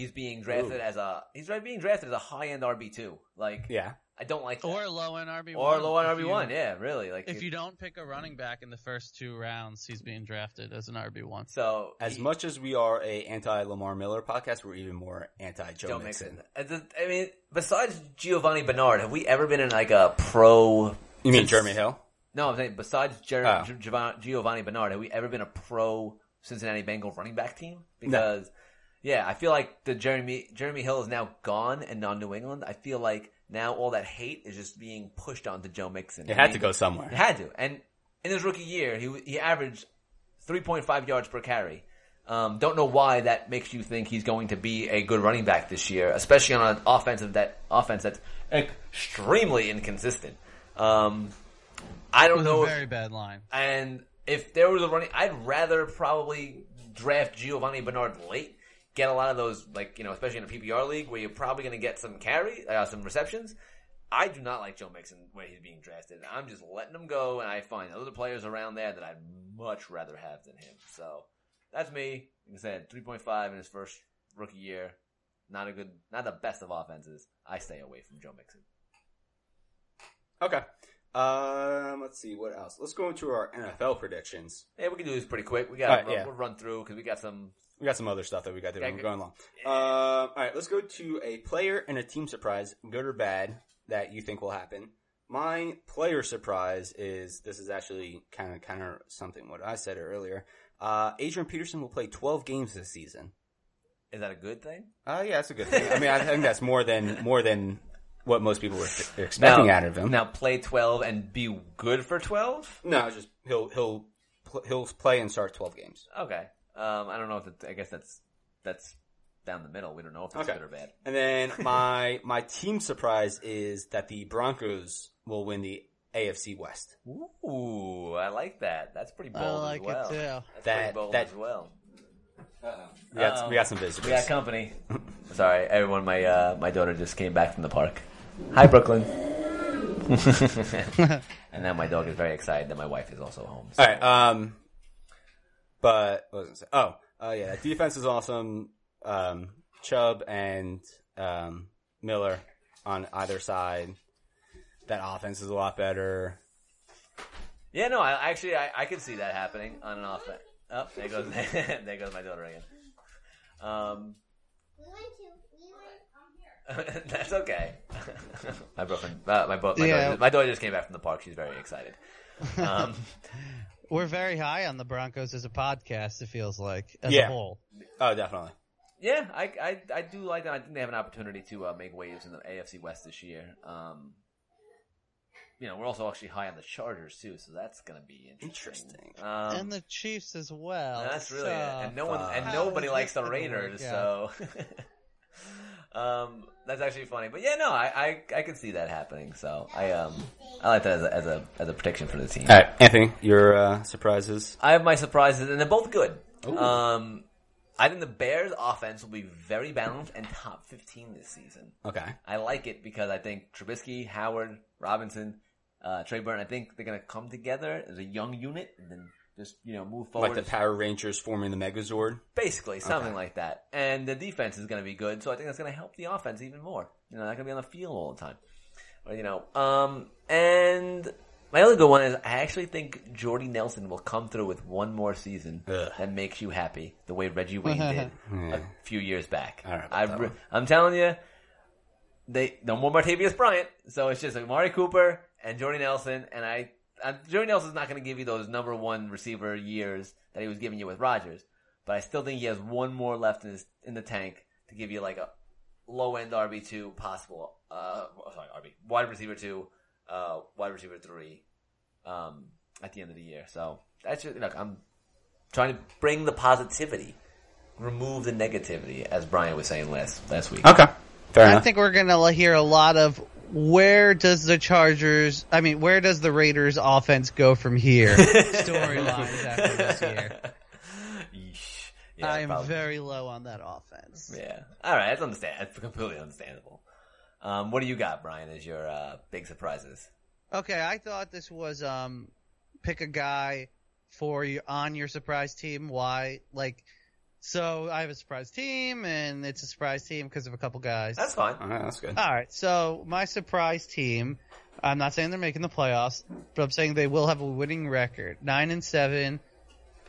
He's being drafted Ooh. as a, he's being drafted as a high end RB2. Like, Yeah. I don't like that. Or low end RB Or low on RB1, yeah, really. Like, If you don't pick a running back in the first two rounds, he's being drafted as an RB one. so. As he- much as we are a anti Lamar Miller podcast, we're even more anti Joe Joe Mixon. Mixon. I mean, besides Giovani Bernard, have we ever been in like a pro? You mean Jeremy Hill? No, I'm saying besides Jer- Oh. Gi- Giovani, Giovani Bernard, have we ever been a pro Cincinnati Bengals running back team? Because yeah, I feel like the Jeremy Jeremy Hill is now gone and on New England. I feel like now all that hate is just being pushed onto Joe Mixon. It I had mean, to go somewhere. It had to. And in his rookie year, he he averaged 3.5 yards per carry. Um, don't know why that makes you think he's going to be a good running back this year, especially on an offensive that offense that's extremely inconsistent. Um, I don't was know a if very bad line. and if there was a running, I'd rather probably draft Giovani Bernard late, get a lot of those, like, you know, especially in a PPR league where you're probably going to get some carry, uh, some receptions. I do not like Joe Mixon where he's being drafted. I'm just letting him go, and I find other players around there that I'd much rather have than him. So that's me. Like I said, 3.5 in his first rookie year. Not a good, not the best of offenses. I stay away from Joe Mixon. Okay. Um, let's see what else. Let's go into our NFL predictions. Yeah, we can do this pretty quick. We got Alright, to yeah. we'll run through because we got some We got some other stuff that we got to do. Yeah, We're going along. Um, all right, let's go to a player and a team surprise, good or bad, that you think will happen. My player surprise is this is actually kind of kind of something what I said earlier. Uh, Adrian Peterson will play 12 games this season. Is that a good thing? Uh, yeah, that's a good thing. I mean, I think that's more than more than what most people were expecting out of him. Now play twelve and be good for twelve. No, just he'll he'll he'll play and start 12 games. Okay. Um, I don't know if it, I guess that's that's down the middle. We don't know if it's Okay. good or bad. And then my my team surprise is that the Broncos will win the AFC West. Ooh, I like that. That's pretty bold I like as well. it too. That's That- pretty bold that- as well. We got, Uh-oh. we got some visitors. We got company. Sorry, everyone. My uh, my daughter just came back from the park. Hi, Brooklyn. and now my dog is very excited that my wife is also home. So. All right. Um, but what was I gonna say? Oh, uh, yeah, that defense is awesome. Um, Chubb and um, Miller on either side. That offense is a lot better. Yeah, no, I actually I, I could see that happening on an offense. Oh, there goes there goes my daughter again. Um, We went to, we went, I'm here. that's okay. my girlfriend, uh, my, bo- my, Yeah. daughter, my daughter just came back from the park. She's very excited. Um, We're very high on the Broncos as a podcast. It feels like as Yeah. a whole. Oh, definitely. yeah, I, I, I do like that. I think they have an opportunity to uh, make waves in the AFC West this year. Um, you know, we're also actually high on the Chargers too, so that's going to be interesting. Interesting. Um, and the Chiefs as well. That's really so- it. And no one and nobody likes the Raiders, so um that's actually funny. But yeah, no, I, I I can see that happening. So I um I like that as a as a as a prediction for the team. All right, Anthony, your uh, surprises. I have my surprises and they're both good. Ooh. Um I think the Bears offense will be very balanced and top 15 this season. Okay. I like it because I think Trubisky, Howard, Robinson, uh, Trey Burton, I think they're to come together as a young unit and then just, you know, move forward. Like the Power Rangers forming the Megazord. Basically, something Okay. like that. And the defense is going to be good, so I think that's going to help the offense even more. You know, not going to be on the field all the time. Or, you know, um, and my other good one is I actually think Jordy Nelson will come through with one more season Ugh. that makes you happy, the way Reggie Wayne did a few years back. I don't know about I that re- one. I'm telling you, they no more Martavis Bryant, so it's just like Amari Cooper and Jordy Nelson, and I. Uh, Jordy Nelson's not going to give you those number one receiver years that he was giving you with Rodgers, but I still think he has one more left in his in the tank to give you like a low end RB two possible. Uh, oh, sorry, RB wide receiver two, uh, wide receiver three, um, at the end of the year. So that's just look. I'm trying to bring the positivity, remove the negativity, as Brian was saying last last week. Okay. Fair I enough. think we're gonna hear a lot of where does the Chargers, I mean, where does the Raiders offense go from here? Storylines after this year. Yeesh. Yeah, I am probably. very low on that offense. Yeah. All right. That's understand. That's completely understandable. Um, what do you got, Brian? As your uh, big surprises? Okay, I thought this was um, pick a guy for you on your surprise team. Why? Like, so I have a surprise team, and it's a surprise team because of a couple guys. That's fine. All right, that's good. All right, so my surprise team. I'm not saying they're making the playoffs, but I'm saying they will have a winning record, nine and seven.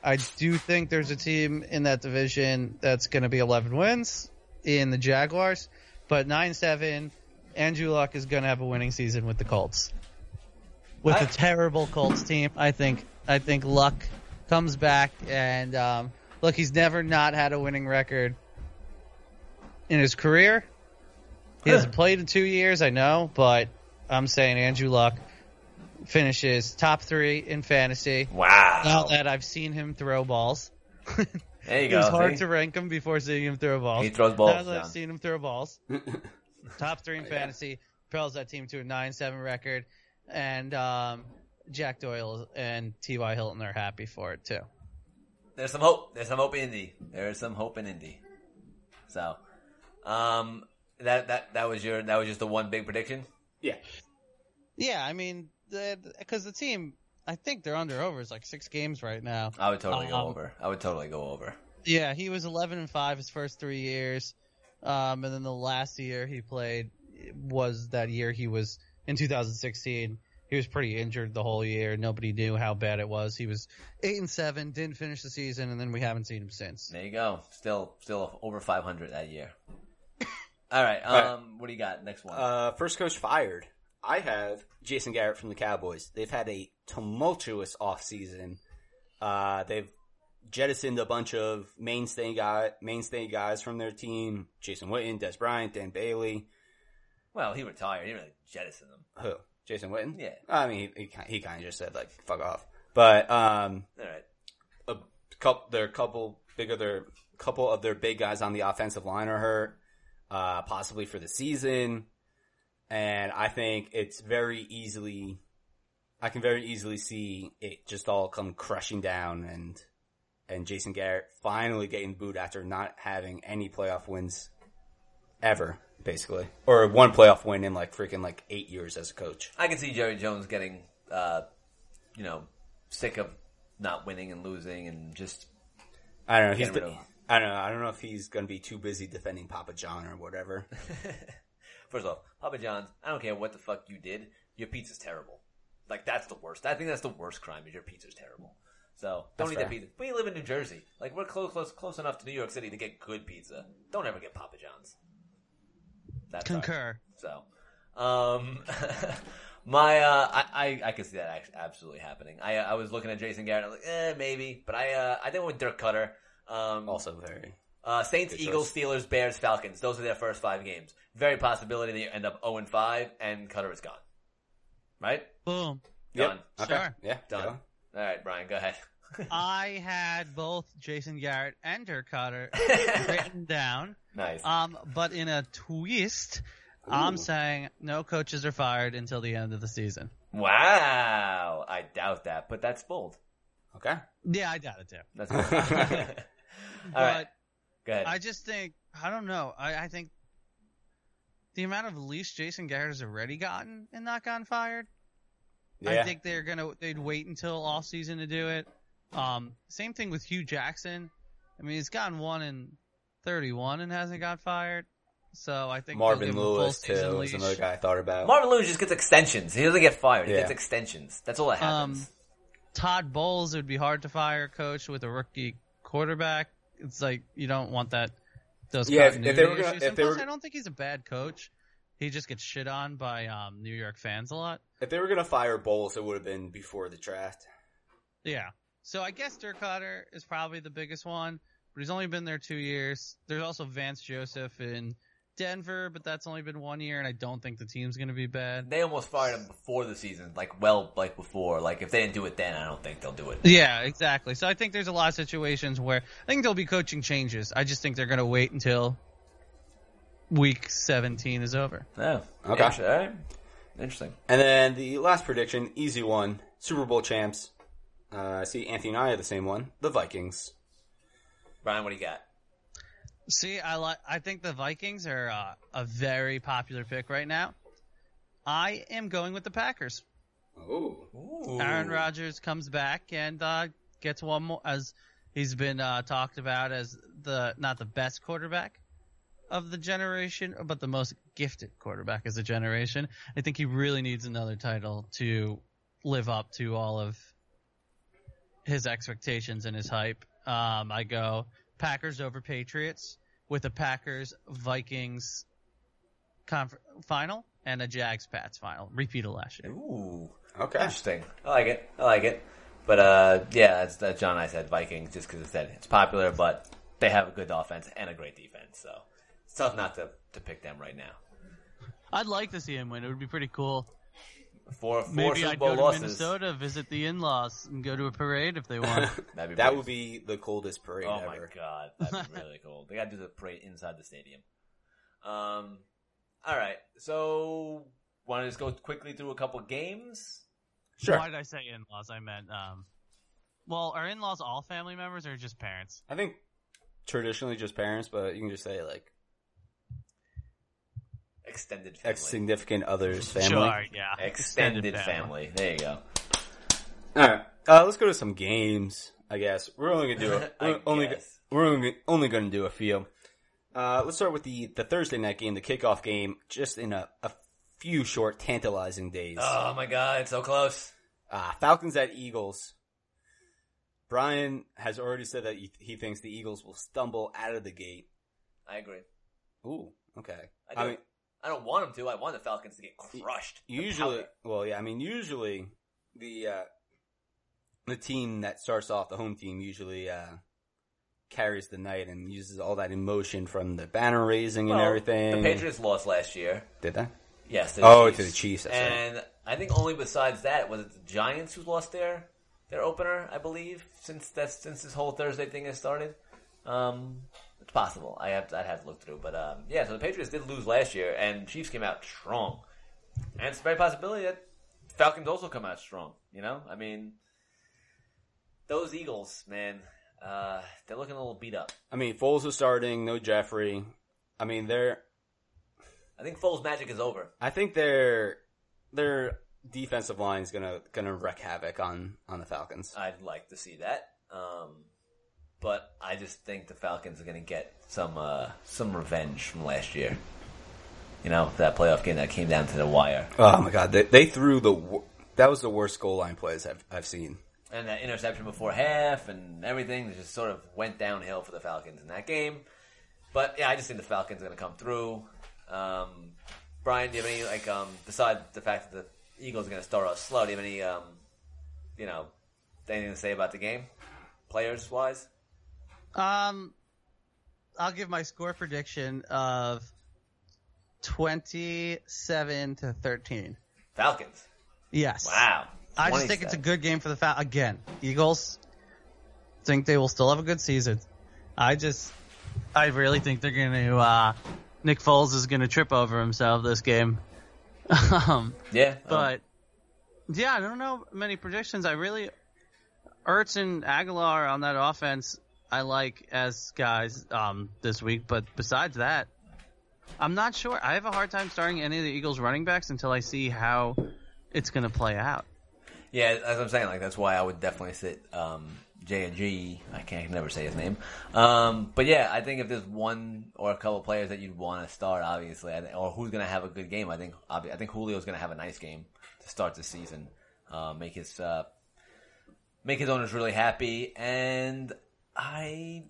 I do think there's a team in that division that's going to be 11 wins in the Jaguars, but nine seven. Andrew Luck is going to have a winning season with the Colts. With I- a terrible Colts team, I think I think Luck comes back and um, look, he's never not had a winning record in his career. He hasn't played in two years, I know, but I'm saying Andrew Luck finishes top three in fantasy. Wow. Now that I've seen him throw balls, there you it go. was hard see? to rank him before seeing him throw balls. He throws balls, Now that I've seen him throw balls, top three in fantasy, propels that team to a nine-seven record, and um, Jack Doyle and T.Y. Hilton are happy for it too. There's some hope. There's some hope in Indy. There is some hope in Indy. So, um, that that that was your that was just the one big prediction. Yeah. Yeah, I mean, because the team, I think they're under over is like six games right now. I would totally go Um, over. I would totally go over. Yeah, he was 11 and 5 his first three years. Um, and then the last year he played was that year he was in 2016. He was pretty injured the whole year. Nobody knew how bad it was. He was 8 and 7, didn't finish the season, and then we haven't seen him since. There you go. Still still over 500 that year. All right. Um, right. what do you got? Next one. Uh, first coach fired. I have Jason Garrett from the Cowboys. They've had a tumultuous offseason. Uh, they've jettisoned a bunch of mainstay guy, mainstay guys from their team. Jason Witten, Dez Bryant, Dan Bailey. well, he retired. He didn't really jettison them. Who? Jason Witten? Yeah. I mean, he, he, he kind of just said like, fuck off. But, um, All right. a couple, their couple big other couple of their big guys on the offensive line are hurt, uh, possibly for the season. And I think it's very easily, I can very easily see it just all come crushing down and, and Jason Garrett finally getting booed after not having any playoff wins ever, basically. Or one playoff win in like freaking like eight years as a coach. I can see Jerry Jones getting, uh, you know, sick of not winning and losing and just I don't know. He's, Get rid of him. I don't know. I don't know if he's going to be too busy defending Papa John or whatever. First off, Papa John's, I don't care what the fuck you did, your pizza's terrible. Like, that's the worst. I think that's the worst crime is your pizza's terrible. So, don't That's eat that pizza. We live in New Jersey. Like, we're close, close, close enough to New York City to get good pizza. Don't ever get Papa John's. That's our- Concur. So, Um, my, uh, I, I, I could see that actually absolutely happening. I, I was looking at Jason Garrett. I was like, eh, maybe, but I, uh, I think with Dirk Koetter. Um, Also very. uh, Saints, Eagles, choice. Steelers, Bears, Falcons. Those are their first five games. Very possibility that you end up zero and five, and Koetter is gone. Right? Boom. Done. Okay. Sure. Yeah. Done. go. All right, Brian, go ahead. I had both Jason Garrett and Dirk Koetter written down. Nice. Um, but in a twist, Ooh. I'm saying no coaches are fired until the end of the season. wow. I doubt that, but that's bold. Okay. Yeah, I doubt it too. That's bold. All right, go ahead. I just think I don't know. I, I think the amount of leash Jason Garrett has already gotten and not gotten fired. Yeah. I think they're gonna they'd wait until off season to do it. Um, same thing with Hue Jackson. I mean, he's gotten one in thirty one and hasn't got fired. So I think Marvin give him a full Lewis too leash. is another guy I thought about. Marvin Lewis just gets extensions. He doesn't get fired. He Yeah. gets extensions. That's all that happens. Um, Todd Bowles, it would be hard to fire a coach with a rookie quarterback. It's like you don't want that. Those Yeah, if- if they were gonna- if they plus, were- I don't think he's a bad coach. He just gets shit on by um, New York fans a lot. if they were gonna fire Bowles, it would have been before the draft. Yeah. So I guess Dirk Koetter is probably the biggest one, but he's only been there two years. There's also Vance Joseph in Denver, but that's only been one year, and I don't think the team's going to be bad. they almost fired him before the season, like well, like before. Like if they didn't do it then, I don't think they'll do it. Yeah, exactly. So I think there's a lot of situations where I think there'll be coaching changes. I just think they're going to wait until week 17 is over. Oh, Okay. Interesting. All right. Interesting. And then the last prediction, easy one, Super Bowl champs. Uh, I see Anthony and I are the same one. The Vikings. Brian, what do you got? See, I like. I think the Vikings are uh, a very popular pick right now. I am going with the Packers. Ooh. Aaron Rodgers comes back and uh, gets one more, as he's been uh, talked about as the not the best quarterback of the generation, but the most gifted quarterback as a generation. I think he really needs another title to live up to all of his expectations and his hype. Um, I go Packers over Patriots with a Packers Vikings conf- final and a Jags Pats final, repeat of last year. Ooh, Okay. interesting. I like it. I like it. But uh, yeah, that's that. John and I said Vikings just because it said it's popular, but they have a good offense and a great defense, so it's tough not to to pick them right now. I'd like to see him win. It would be pretty cool. Four four Maybe Super I'd Bowl go to. Minnesota, visit the in-laws, and go to a parade if they want. That'd be That would be the coldest parade Oh my ever. god, that'd be really cool. They got to do the parade inside the stadium. Um, all right. So, want to just go quickly through a couple games? Sure. Why did I say in-laws? I meant, um, well, are in-laws all family members or just parents? I think traditionally just parents, but you can just say like Extended family. ex significant others family. Sure, yeah. Extended family. There you go. All right. Uh, let's go to some games. I guess we're only gonna do a, I we're only guess. we're only, only gonna do a few. Uh, let's start with the the Thursday night game, the kickoff game, just in a, a few short, tantalizing days. Oh my god, it's so close. Uh, Falcons at Eagles. Brian has already said that he, he thinks the Eagles will stumble out of the gate. I agree. Ooh, okay. I. I mean, I don't want them to. I want the Falcons to get crushed. usually, well, yeah, I mean, usually the uh, the team that starts off the home team usually uh, carries the night and uses all that emotion from the banner raising and everything. The Patriots lost last year. did they? Yes. to Oh, Chiefs. to the Chiefs. That's right. and I think only besides that was it the Giants who lost their their opener, I believe, since that since this whole Thursday thing has started. Um, it's possible. I have to, I'd have to look through, but um, yeah. So the Patriots did lose last year, and Chiefs came out strong, and it's a very possibility that Falcons also come out strong. You know, I mean, those Eagles, man, uh, they're looking a little beat up. I mean, Foles is starting. No Jeffery. I mean, they're. I think Foles' magic is over. I think their their defensive line is gonna gonna wreak havoc on on the Falcons. I'd like to see that. Um, but I just think the Falcons are going to get some uh, some revenge from last year. You know, that playoff game that came down to the wire. Oh my god, they, they threw the that was the worst goal line plays I've I've seen. And that interception before half and everything just sort of went downhill for the Falcons in that game. But yeah, I just think the Falcons are going to come through. Um, Brian, do you have any like um besides the fact that the Eagles are going to start off slow? Do you have any um you know anything to say about the game, players wise? Um, I'll give my score prediction of twenty-seven to thirteen. Falcons. Yes. Wow. I just think it's a good game for the Fal. Again, Eagles think they will still have a good season. I just, I really think they're going to. uh Nick Foles is going to trip over himself this game. um, Yeah, but yeah, I don't know many predictions. I really Ertz and Agholor on that offense. I like as guys um, this week, but besides that, I'm not sure. I have a hard time starting any of the Eagles running backs until I see how it's going to play out. Yeah, as I'm saying, like that's why I would definitely sit um, J and G. I can't never say his name. Um, but yeah, I think if there's one or a couple players that you'd want to start, obviously, or who's going to have a good game, I think I think Julio's going to have a nice game to start the season, uh, make his uh, make his owners really happy, and I.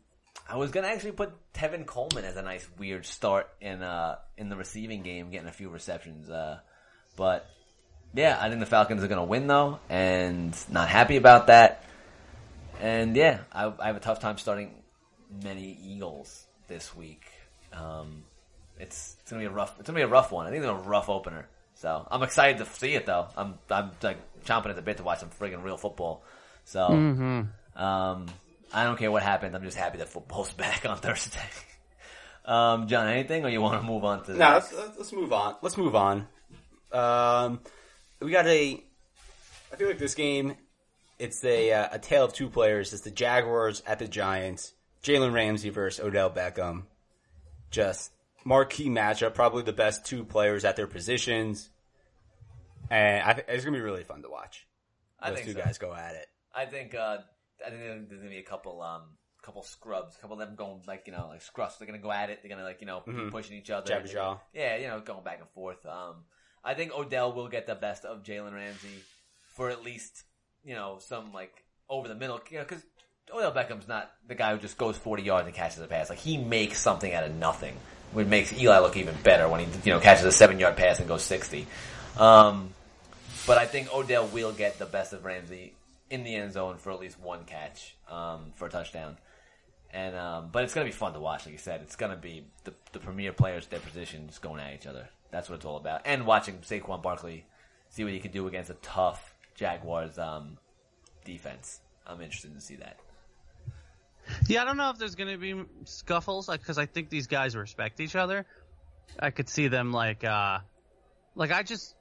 I was gonna actually put Tevin Coleman as a nice weird start in uh in the receiving game, getting a few receptions. Uh, but yeah, I think the Falcons are to win though, and not happy about that. And yeah, I, I have a tough time starting many Eagles this week. Um, it's it's gonna be a rough. It's gonna be a rough one. I think it's a rough opener. So I'm excited to see it though. I'm I'm like chomping at the bit to watch some friggin' real football. So um, I don't care what happens. I'm just happy that football's back on Thursday. um, John, anything, or you want to move on to? the No, let's, let's move on. Let's move on. Um, we got a. I feel like this game, it's a uh, a tale of two players. It's the Jaguars at the Giants. Jalen Ramsey versus Odell Beckham. Just marquee matchup. Probably the best two players at their positions. And I th- it's gonna be really fun to watch. I Those think two so. guys go at it. I think uh, I think there's gonna be a couple um couple scrubs, a couple of them going like you know like scruffs. They're gonna go at it. They're gonna like you know keep pushing each other. Jabba jaw. Yeah, you know going back and forth. Um, I think Odell will get the best of Jalen Ramsey for at least you know some like over the middle. You know because Odell Beckham's not the guy who just goes 40 yards and catches a pass. Like he makes something out of nothing, which makes Eli look even better when he you know catches a seven yard pass and goes 60. Um, but I think Odell will get the best of Ramsey in the end zone for at least one catch um, for a touchdown. And um, but it's gonna be fun to watch. Like you said, it's gonna be the, the premier players, their positions going at each other. That's what it's all about. And watching Saquon Barkley see what he can do against a tough Jaguars um, defense. I'm interested to see that. Yeah, I don't know if there's to be scuffles because I think these guys respect each other. I could see them like, uh, like I just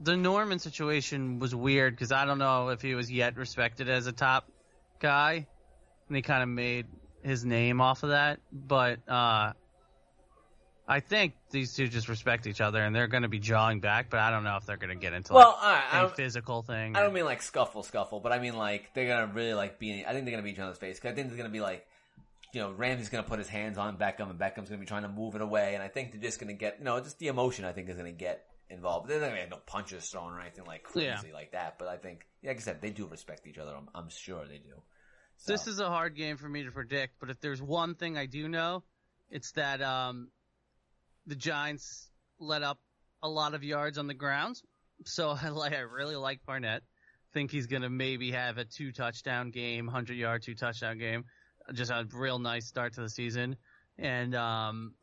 the Norman situation was weird because I don't know if he was yet respected as a top guy, and he kind of made his name off of that. But uh, I think these two just respect each other, and they're going to be jawing back. But I don't know if they're going to get into Well, like right, physical thing. I don't mean like scuffle, scuffle, but I mean like they're gonna really like be. I think they're gonna be each other's face because I think there's gonna be like, you know, Ramsey's gonna put his hands on Beckham and Beckham's gonna be trying to move it away, and I think they're just gonna get, you know, just the emotion. I think is gonna get involved. There's not gonna be no punches thrown or anything like crazy Yeah. like that, but I think, like I said, they do respect each other. I'm, I'm sure they do. So, This is a hard game for me to predict, but if there's one thing I do know, it's that um, the Giants let up a lot of yards on the ground. So I like, I really like Fournette. Think he's gonna maybe have a two touchdown game, hundred yard, two touchdown game. Just a real nice start to the season. And um,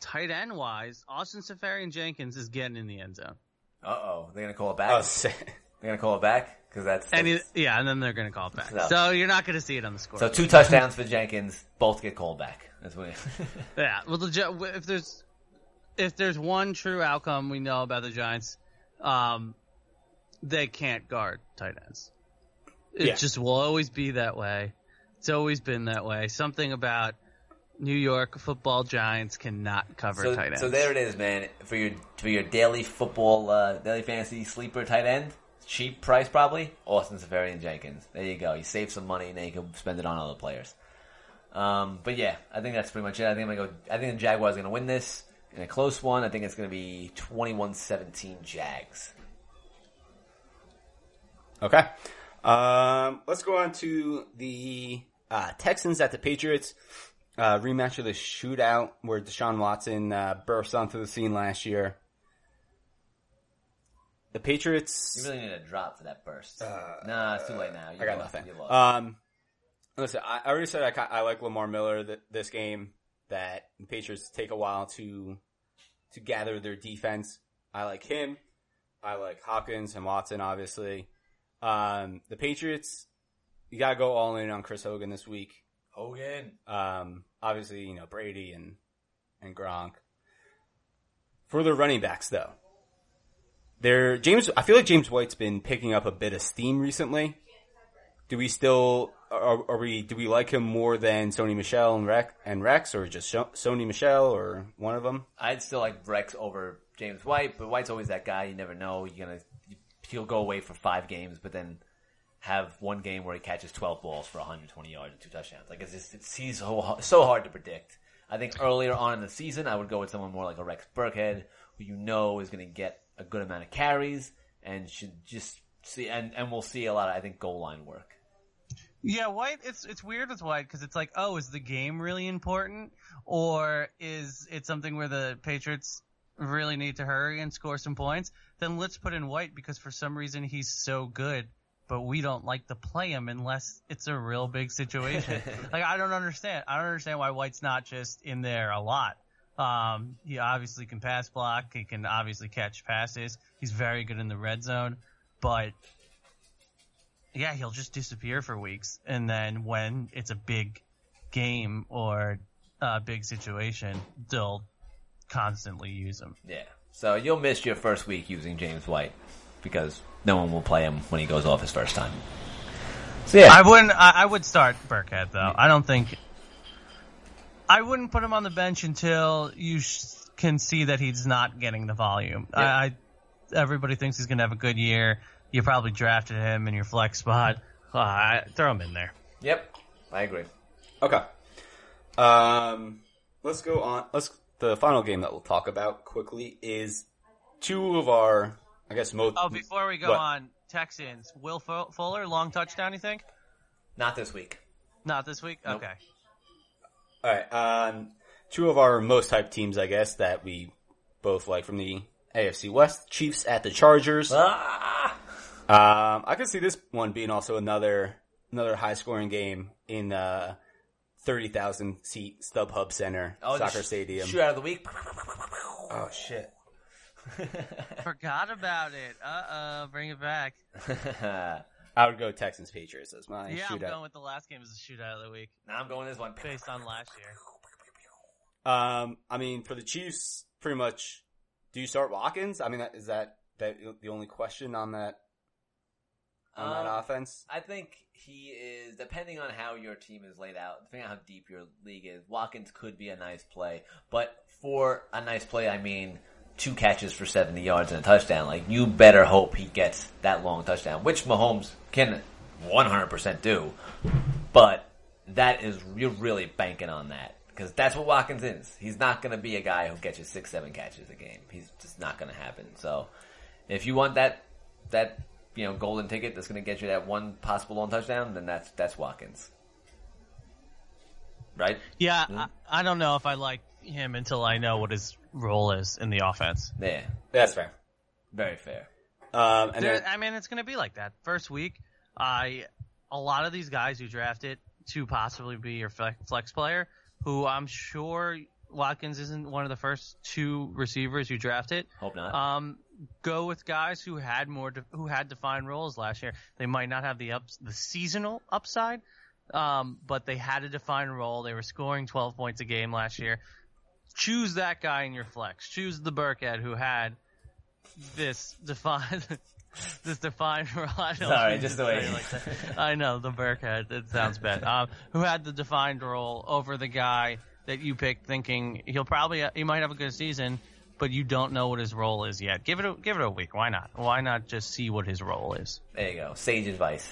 tight end wise, Austin Seferian Jenkins is getting in the end zone. uh oh, they're gonna call it back. Oh, sick. they're gonna call it back because that's, And he, yeah, and then they're gonna call it back. So- So you're not gonna see it on the score. so two touchdowns for Jenkins, both get called back. That's what. Yeah, well, the if there's if there's one true outcome we know about the Giants, um, they can't guard tight ends. It Yeah. just will always be that way. It's always been that way. Something about New York football Giants cannot cover So, tight ends. so there it is, man. For your for your daily football, uh, daily fantasy sleeper tight end, cheap price probably. Austin Seferian Jenkins. There you go. You save some money and then you can spend it on other players. Um, but yeah, I think that's pretty much it. I think I'm gonna go. I think the Jaguars are gonna win this in a close one. I think it's gonna be 21-17 Jags. Okay. Um, let's go on to the uh, Texans at the Patriots. Uh, rematch of the shootout where Deshaun Watson uh, burst onto the scene last year. The Patriots. You really need a drop for that burst. nah, it's too late now. You I got lost. nothing. Um, listen, I, I already said I, I like Lamar Miller th- this game. That the Patriots take a while to to gather their defense. I like him. I like Hopkins and Watson, obviously. Um, the Patriots, you gotta go all in on Chris Hogan this week. Hogan. Um, obviously, you know Brady and and Gronk. For the running backs, though, there James. I feel like James White's been picking up a bit of steam recently. Do we still are, are we? Do we like him more than Sony Michel and Rex, and Rex, or just Sony Michel, or one of them? I'd still like Rex over James White, but White's always that guy. You never know. You're gonna he'll go away for five games, but then have one game where he catches 12 balls for 120 yards and two touchdowns. Like it's just it's he's so so hard to predict. I think earlier on in the season, I would go with someone more like a Rex Burkhead, who you know is going to get a good amount of carries and should just see and and we'll see a lot of I think goal line work. Yeah, White. It's it's weird with White because it's like, oh, is the game really important, or is it something where the Patriots really need to hurry and score some points? Then let's put in White because for some reason he's so good, but we don't like to play him unless it's a real big situation. like I don't understand. I don't understand why White's not just in there a lot. Um, he obviously can pass block. He can obviously catch passes. He's very good in the red zone, but yeah, he'll just disappear for weeks, and then when it's a big game or a big situation, they'll constantly use him. Yeah. So you'll miss your first week using James White because no one will play him when he goes off his first time. So yeah, I wouldn't. I, I would start Burkhead though. I don't think. I wouldn't put him on the bench until you sh- can see that he's not getting the volume. I, I everybody thinks he's going to have a good year. You probably drafted him in your flex spot. Uh, I, throw him in there. yep, I agree. Okay. Um, let's go on. Let's. The final game that we'll talk about quickly is two of our, I guess, most. Oh, before we go What? on, Texans. Will Fuller long touchdown? You think? Not this week. Not this week. Nope. Okay. All right. Um, two of our most hyped teams, I guess, that we both like from the AFC West. Chiefs at the Chargers. Ah! Um, I could see this one being also another another high scoring game in uh thirty thousand seat StubHub Center Oh, soccer sh- stadium. Shoot out of the week. Oh shit! Forgot about it. Uh oh, bring it back. I would go Texans Patriots as my yeah, I'm going with the last game as a shootout of the week now I'm going this one. based on last year. Um, I mean, for the Chiefs, pretty much. Do you start Watkins? I mean, is that that the only question on that on that Um, offense? I think he is, depending on how your team is laid out, depending on how deep your league is, Watkins could be a nice play. But for a nice play, I mean two catches for 70 yards and a touchdown. Like, you better hope he gets that long touchdown, which Mahomes can 100% do. But that is, you're really banking on that. Because that's what Watkins is. He's not going to be a guy who gets you six, seven catches a game. He's just not going to happen. So, if you want that that you know golden ticket that's going to get you that one possible long touchdown, then that's that's Watkins, right? Yeah, mm-hmm. I, I don't know if I like him until I know what his role is in the offense. Yeah, That's fair. very fair. Um, and There, then, I mean, it's going to be like that. First week, I a lot of these guys who drafted to possibly be your flex, flex player, who I'm sure Watkins isn't one of the first two receivers you drafted. Hope not. Um, go with guys who had more, de- who had defined roles last year. They might not have the ups, the seasonal upside, um, but they had a defined role. They were scoring 12 points a game last year. Choose that guy in your flex. Choose the Burkhead who had this defined, this defined role. I don't Sorry, just the way- say it like that. I know the Burkhead. It sounds bad. Um, who had the defined role over the guy that you picked, thinking he'll probably he might have a good season, but you don't know what his role is yet. Give it a give it a week. Why not? Why not just see what his role is? there you go. Sage advice.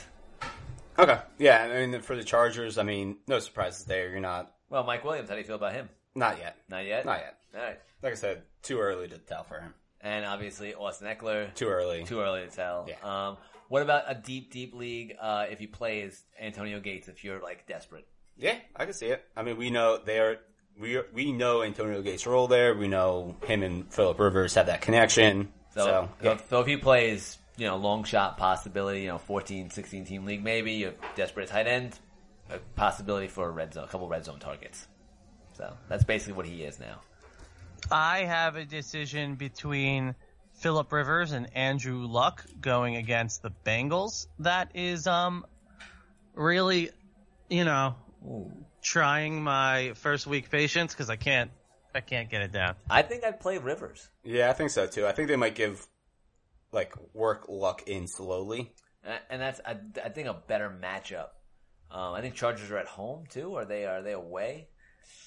okay, yeah. I mean, for the Chargers, I mean, no surprises there. You're not Well, Mike Williams, how do you feel about him? Not yet. Not yet. Not yet. All right. Like I said, too early to tell for him. And obviously Austin Ekeler. Too early. Too early to tell. Yeah. Um, what about a deep, deep league? Uh, if he plays Antonio Gates, if you're like desperate, Yeah, I can see it. I mean, we know they are. We we know Antonio Gates' role there. We know him and Philip Rivers have that connection. So, So, yeah. if, so if he plays, you know, long shot possibility, you know, 14, 16 team league, maybe a desperate tight end, a possibility for a red zone, a couple red zone targets. So that's basically what he is now. I have a decision between Philip Rivers and Andrew Luck going against the Bengals. That is um really, you know, trying my first week patience because I can't I can't get it down. I think I'd play Rivers. yeah, I think so too. I think they might give like work luck in slowly. And- And that's, I, I think, a better matchup. Um, I think Chargers are at home too. Are they? Are they away?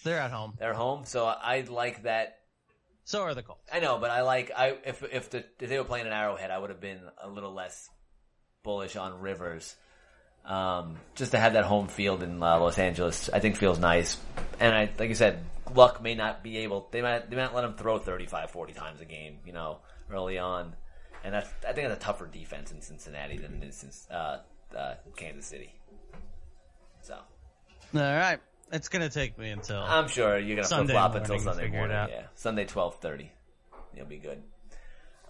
They're at home. They're home. So I like that. So are the Colts. I know, but I like I if if the if they were playing an Arrowhead, I would have been a little less bullish on Rivers. Um, just to have that home field in uh, Los Angeles, I think feels nice. And I, like you said, Luck may not be able. They might they might let him throw 35, 40 times a game. You know, early on, and that's I think that's a tougher defense in Cincinnati than in uh, uh, Kansas City. So All right, it's gonna take me until I'm sure you're gonna flip flop until Sunday morning. Yeah, Sunday twelve thirty. You'll be good.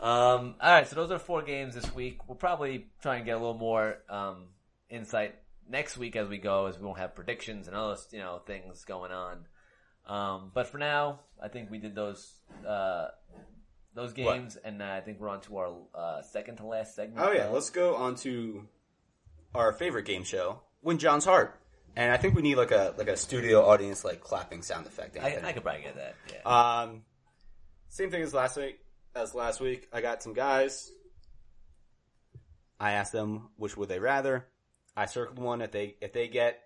Um, all right, so those are four games this week. We'll probably try and get a little more um, insight next week as we go, as we won't have predictions and other you know things going on. Um, but for now, I think we did those uh, those games, and uh, I think we're on to our uh, second to last segment. Oh yeah, let's go on to our favorite game show, Win John's Heart. And I think we need like a like a studio audience like clapping sound effect. I, I could probably get that. Yeah. Um, same thing as last week. As last week, I got some guys. I asked them which would they rather. I circled one. If they if they get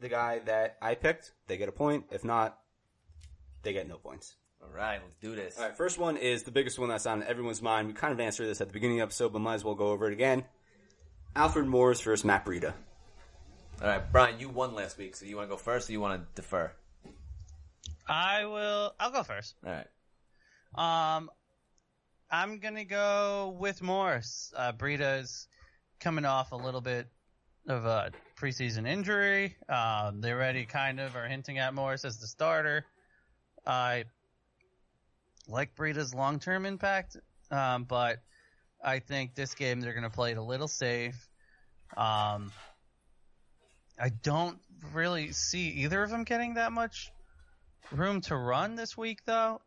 the guy that I picked, they get a point. If not, they get no points. all right, let's do this. All right, first one is the biggest one that's on everyone's mind. We kind of answered this at the beginning of the episode, but might as well go over it again. Alfred Morris versus Matt Breida. All right, Brian, you won last week, so you want to go first, or you want to defer? I will. I'll go first. All right. Um, I'm gonna go with Morris. Uh, Breida's coming off a little bit of a preseason injury. Um, they already kind of are hinting at Morris as the starter. I like Breida's long-term impact, um, but I think this game they're gonna play it a little safe. Um, I don't really see either of them getting that much room to run this week, though.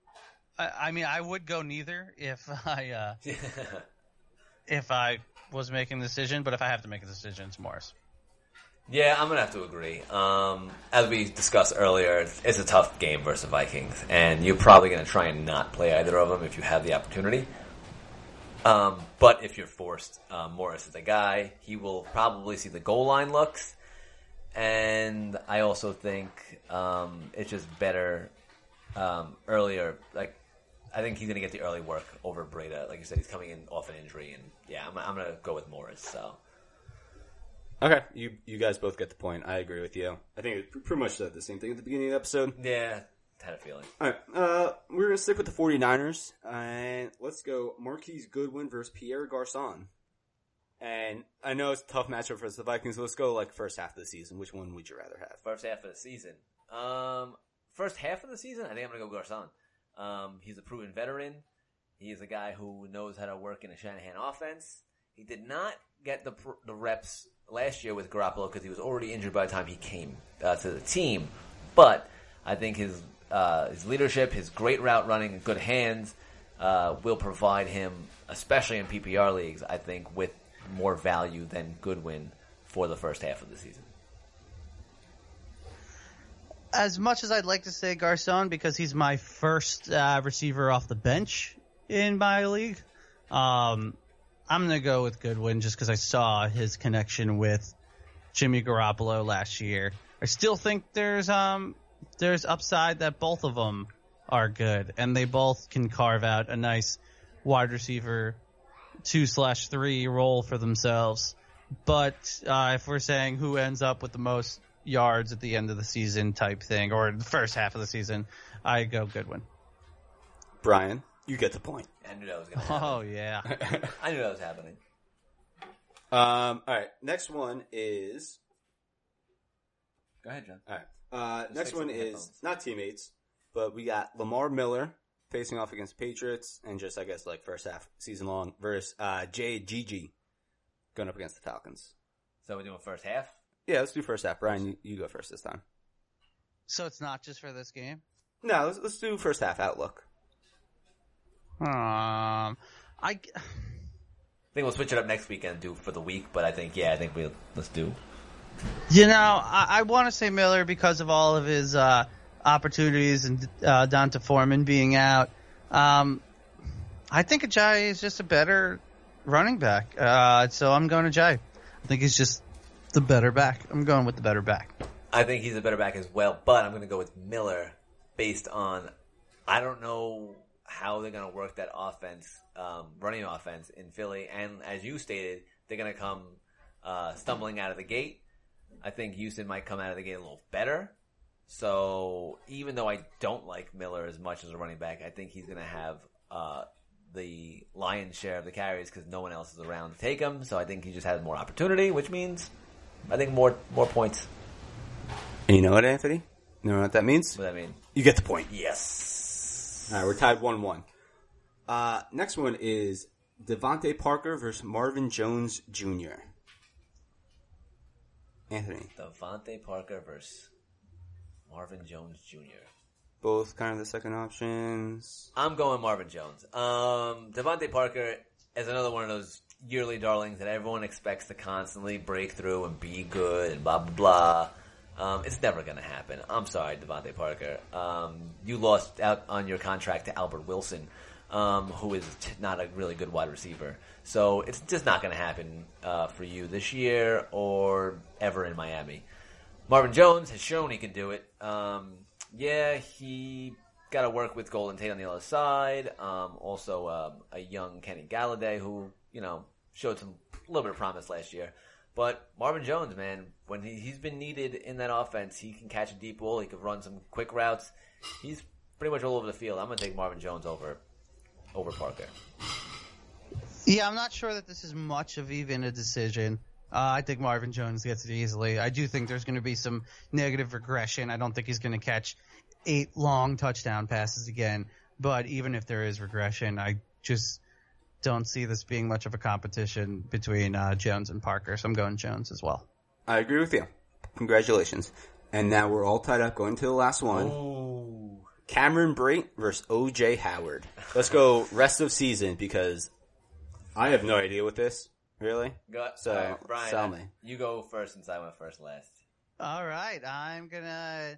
I, I mean, I would go neither if I uh, if I was making the decision, but if I have to make a decision, it's Morris. Yeah, I'm gonna have to agree. Um, as we discussed earlier, it's, it's a tough game versus Vikings, and you're probably gonna try and not play either of them if you have the opportunity. Um, but if you're forced, um, Morris is a guy. He will probably see the goal line looks, and I also think um, it's just better um, earlier. Like I think he's gonna get the early work over Breida. Like you said, he's coming in off an injury, and yeah, I'm, I'm gonna go with Morris. So. Okay, you you guys both get the point. I agree with you. I think it pretty much said the same thing at the beginning of the episode. Yeah, had a feeling. All right, uh, we're gonna stick with the 49ers, and let's go Marquise Goodwin versus Pierre Garcon. And I know it's a tough matchup for the Vikings. Let's go like first half of the season. Which one would you rather have? First half of the season. Um, first half of the season, I think I'm gonna go Garcon. Um, he's a proven veteran. He is a guy who knows how to work in a Shanahan offense. He did not get the the reps last year with Garoppolo because he was already injured by the time he came uh, to the team. But I think his uh, his leadership, his great route running, good hands uh, will provide him, especially in PPR leagues. I think with more value than Goodwin for the first half of the season. As much as I'd like to say Garcon because he's my first uh, receiver off the bench in my league, um, I'm gonna go with Goodwin just because I saw his connection with Jimmy Garoppolo last year. I still think there's um there's upside that both of them are good and they both can carve out a nice wide receiver two slash three role for themselves. But uh, if we're saying who ends up with the most yards at the end of the season type thing, or the first half of the season, I go Goodwin. Brian, you get the point. I knew that was gonna happen. Oh yeah. I knew that was happening. Um, all right, next one is Go ahead, John. All right. Uh, next one is headphones. not teammates, but we got Lamar Miller facing off against Patriots, and just I guess like first half season long versus uh, Jay Ajayi going up against the Falcons. So we're doing first half. Yeah, let's do first half. Brian, you, you go first this time. So it's not just for this game. No, let's, let's do first half outlook. Um, I I think we'll switch it up next weekend, do for the week. But I think yeah, I think we will let's do. You know, I, I want to say Miller because of all of his uh, opportunities and uh, D'Onta Foreman being out. Um, I think Ajayi is just a better running back. Uh, so I'm going to Ajayi. I think he's just the better back. I'm going with the better back. I think he's a better back as well, but I'm going to go with Miller based on I don't know how they're going to work that offense, um, running offense in Philly, and as you stated, they're going to come uh, stumbling out of the gate. I think Houston might come out of the gate a little better. So even though I don't like Miller as much as a running back, I think he's going to have uh, the lion's share of the carries because no one else is around to take him. So I think he just has more opportunity, which means I think more more points. And you know what, Anthony? You know what that means? What I mean? You get the point. Yes. All right, we're tied one-one. Uh, next one is DeVante Parker versus Marvin Jones Jr. Anthony, DeVante Parker versus Marvin Jones Jr. both kind of the second options. I'm going Marvin Jones. Um, DeVante Parker is another one of those yearly darlings that everyone expects to constantly break through and be good and blah blah blah. Um, it's never going to happen. I'm sorry, DeVante Parker. Um, you lost out on your contract to Albert Wilson, um, who is t- not a really good wide receiver. So it's just not going to happen uh, for you this year or ever in Miami. Marvin Jones has shown he can do it. Um, yeah, he got to work with Golden Tate on the other side. Um, also, um, a young Kenny Golladay who you know showed some a little bit of promise last year. But Marvin Jones, man, when he, he's been needed in that offense, he can catch a deep ball. He can run some quick routes. He's pretty much all over the field. I'm going to take Marvin Jones over over Parker. Yeah, I'm not sure that this is much of even a decision. Uh, I think Marvin Jones gets it easily. I do think there's going to be some negative regression. I don't think he's going to catch eight long touchdown passes again. But even if there is regression, I just don't see this being much of a competition between uh, Jones and Parker. So I'm going Jones as well. I agree with you. Congratulations. And now we're all tied up going to the last one. Ooh. Cameron Brate versus OJ Howard. Let's go rest of season because I have no idea what this really. Go, So, all right, Brian, sell me. you go first since I went first last. All right, I'm gonna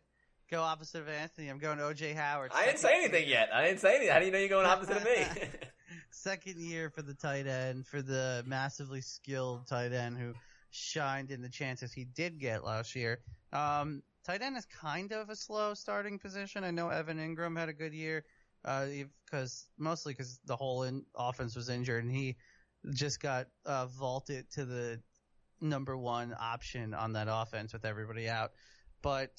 go opposite of Anthony. I'm going to OJ Howard. I didn't say anything yet. I didn't say anything. How do you know you're going opposite of me? Second year for the tight end, for the massively skilled tight end who shined in the chances he did get last year. Um, tight end is kind of a slow starting position. I know Evan Engram had a good year, uh, because mostly because the whole in, offense was injured and he just got uh, vaulted to the number one option on that offense with everybody out. But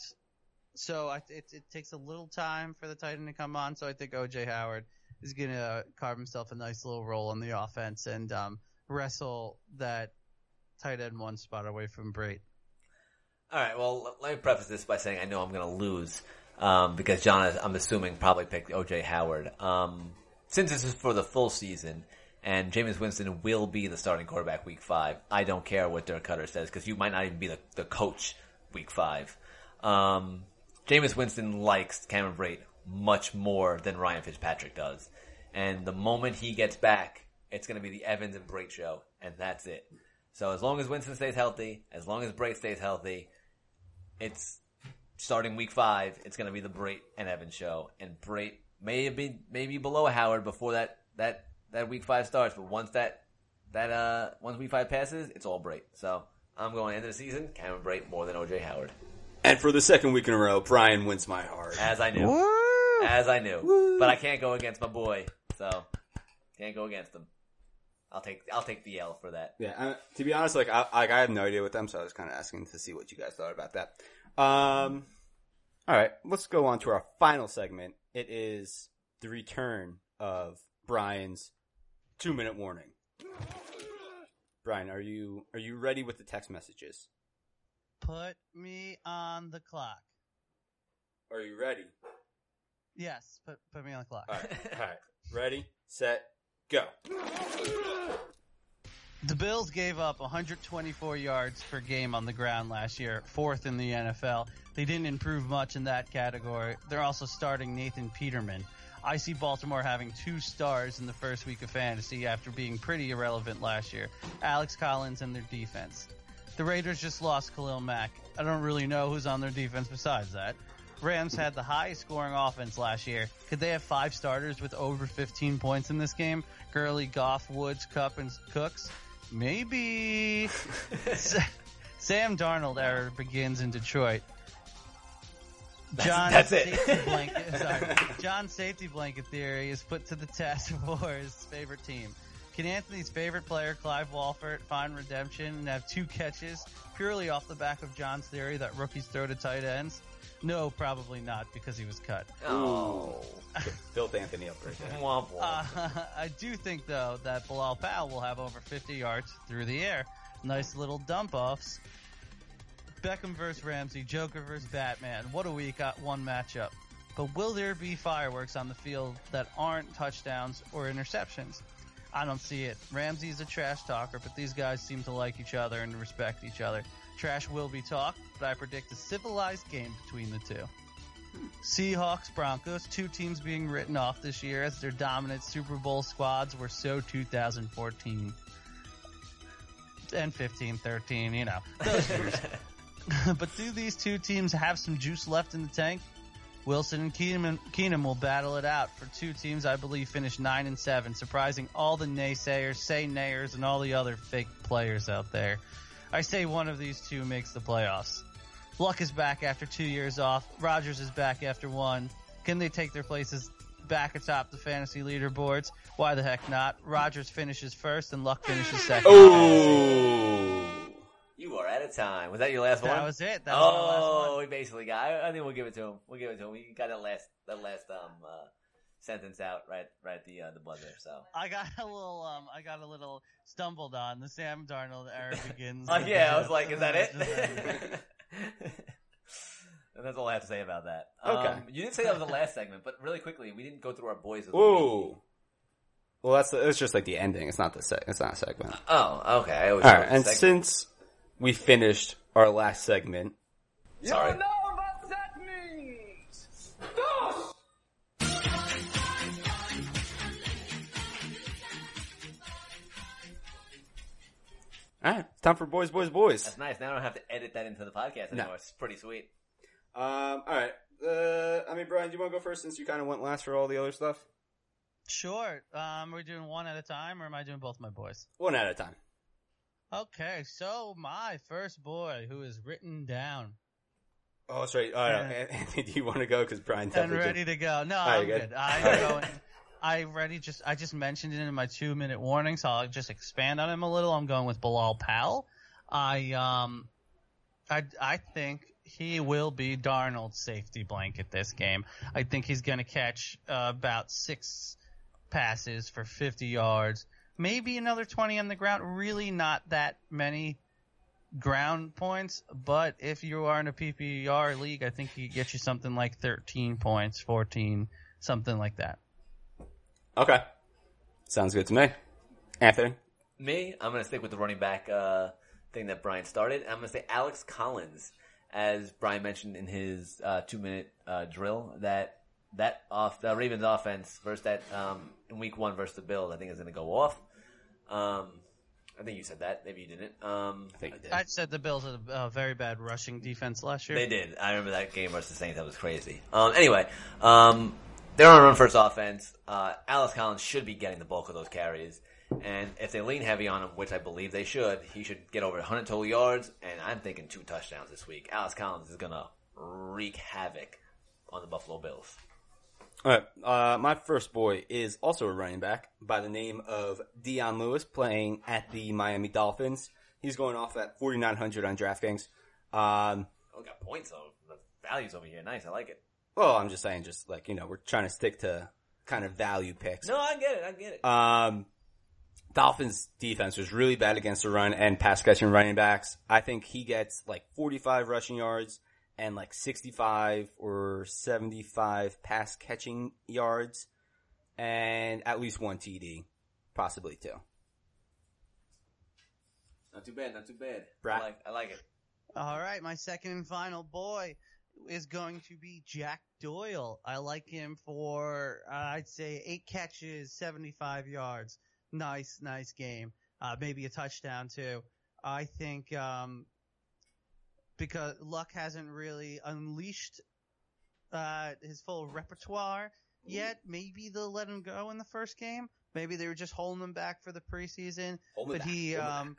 so I, it, it takes a little time for the tight end to come on. So I think OJ Howard is going to carve himself a nice little role on the offense and um, wrestle that tight end one spot away from Brate. All right. Well, let me preface this by saying I know I'm going to lose um, because John, I'm assuming, probably picked OJ Howard. Um, since this is for the full season and Jameis Winston will be the starting quarterback week five, I don't care what Dirk Koetter says because you might not even be the, the coach week five. Um, Jameis Winston likes Cameron Brate much more than Ryan Fitzpatrick does. And the moment he gets back, it's going to be the Evans and Brate show, and that's it. So as long as Winston stays healthy, as long as Brate stays healthy, it's starting week five. It's going to be the Brate and Evans show, and Brate may be maybe below Howard before that that that week five starts. But once that that uh once week five passes, it's all Brate. So I'm going into the season, Cameron Brate more than OJ Howard, And for the second week in a row, Brian wins my heart. as I knew, Woo! as I knew. But I can't go against my boy, so can't go against him. I'll take I'll take the L for that. Yeah, uh, to be honest, like I, like I have no idea with them, so I was kind of asking to see what you guys thought about that. Um, all right, let's go on to our final segment. It is the return of Brian's two minute warning. Brian, are you are you ready with the text messages? Put me on the clock. Are you ready? Yes, put put me on the clock. All right. All right. Ready, set, go. The Bills gave up 124 yards per game on the ground last year, fourth in the NFL. They didn't improve much in that category. They're also starting Nathan Peterman. I see Baltimore having two stars in the first week of fantasy after being pretty irrelevant last year. Alex Collins and their defense. The Raiders just lost Khalil Mack. I don't really know who's on their defense besides that. Rams had the highest scoring offense last year. Could they have five starters with over 15 points in this game? Gurley, Goff, Woods, Kupp, and Cooks? Maybe. Sam Darnold era begins in Detroit. John that's it. safety blanket, sorry, John's safety blanket theory is put to the test for his favorite team. Can Anthony's favorite player, Clive Walford, find redemption and have two catches purely off the back of John's theory that rookies throw to tight ends? No, probably not because he was cut. Oh. Built Anthony up right there. Womp womp. Uh, I do think though that Bilal Powell will have over 50 yards through the air. Nice little dump offs. Beckham versus Ramsey, Joker versus Batman. What a week, uh, one matchup. But will there be fireworks on the field that aren't touchdowns or interceptions? I don't see it. Ramsey's a trash talker, but these guys seem to like each other and respect each other. Trash will be talked, but I predict a civilized game between the two. Seahawks, Broncos, two teams being written off this year as their dominant Super Bowl squads were so 2014 and 15, 13, you know, those years. but do these two teams have some juice left in the tank? Wilson and Keenum, Keenum will battle it out for two teams I believe finish 9 and 7, surprising all the naysayers, say nayers, and all the other fake players out there. I say one of these two makes the playoffs. Luck is back after two years off. Rodgers is back after one. Can they take their places back atop the fantasy leaderboards? Why the heck not? Rodgers finishes first and Luck finishes second. You are out of time. Was that your last one? That was it. That was last oh, one. we basically got. I, I think we'll give it to him. We'll give it to him. We got that last that last um uh, sentence out right right at the uh, the buzzer. So. I got a little, um, I got a little stumbled on. The Sam Darnold era begins. Oh yeah, I was like, is that it? and that's all I have to say about that. Okay. Um, you didn't say that was the last segment, but really quickly, we didn't go through our boys. Of week. Ooh. Well, that's it's just like the ending. It's not the se- it's not a segment. Oh, okay. I always All thought right, it was and segment. since we finished our last segment, sorry. all right, it's time for boys, boys, boys. That's nice. Now I don't have to edit that into the podcast No. anymore. It's pretty sweet. Um, all right. Uh, I mean, Brian, do you want to go first since you kind of went last for all the other stuff? Sure. Um, are we doing one at a time, or am I doing both my boys? One at a time. Okay, so my first boy, who is written down Oh, that's right. Uh, Yeah. Anthony, do you want to go? Because Brian and ready to go. No, All right, I'm good. good. I'm going. I already just I just mentioned it in my two minute warning, so I'll just expand on him a little. I'm going with Bilal Powell. I um, I I think he will be Darnold's safety blanket this game. I think he's going to catch uh, about six passes for 50 yards, maybe another 20 on the ground. Really, not that many ground points, but if you are in a PPR league, I think he get you something like 13 points, 14, something like that. Okay. Sounds good to me. Anthony. Me, I'm going to stick with the running back uh, thing that Brian started. I'm going to say Alex Collins, as Brian mentioned in his uh, two minute uh, drill. That that off the Ravens offense versus that um, in week one versus the Bills, I think is going to go off. Um, I think you said that. Maybe you didn't. Um, I think you did. I said the Bills had a, a very bad rushing defense last year. They did. I remember that game versus the Saints. That was crazy. Um, anyway, um, they're on a run first offense. Uh, Alex Collins should be getting the bulk of those carries. And if they lean heavy on him, which I believe they should, he should get over 100 total yards. And I'm thinking two touchdowns this week. Alex Collins is going to wreak havoc on the Buffalo Bills. All right. Uh, my first boy is also a running back by the name of Dion Lewis, playing at the Miami Dolphins. He's going off at 4,900 on DraftKings. Um, Oh, got points though. The values over here. Nice. I like it. well, I'm just saying, just like, you know, we're trying to stick to kind of value picks. No, I get it. I get it. Um, Dolphins defense was really bad against the run and pass catching running backs. I think he gets like 45 rushing yards and like 65 or 75 pass catching yards and at least one TD, possibly two. Not too bad, not too bad. Bra- I like, I like it. All right, my second and final boy is going to be Jack Doyle. I like him for uh, I'd say eight catches, 75 yards. Nice, nice game. Uh, maybe a touchdown too. I think um, because Luck hasn't really unleashed uh, his full repertoire yet. Maybe they'll let him go in the first game. Maybe they were just holding him back for the preseason. Hold but back, he, hold um,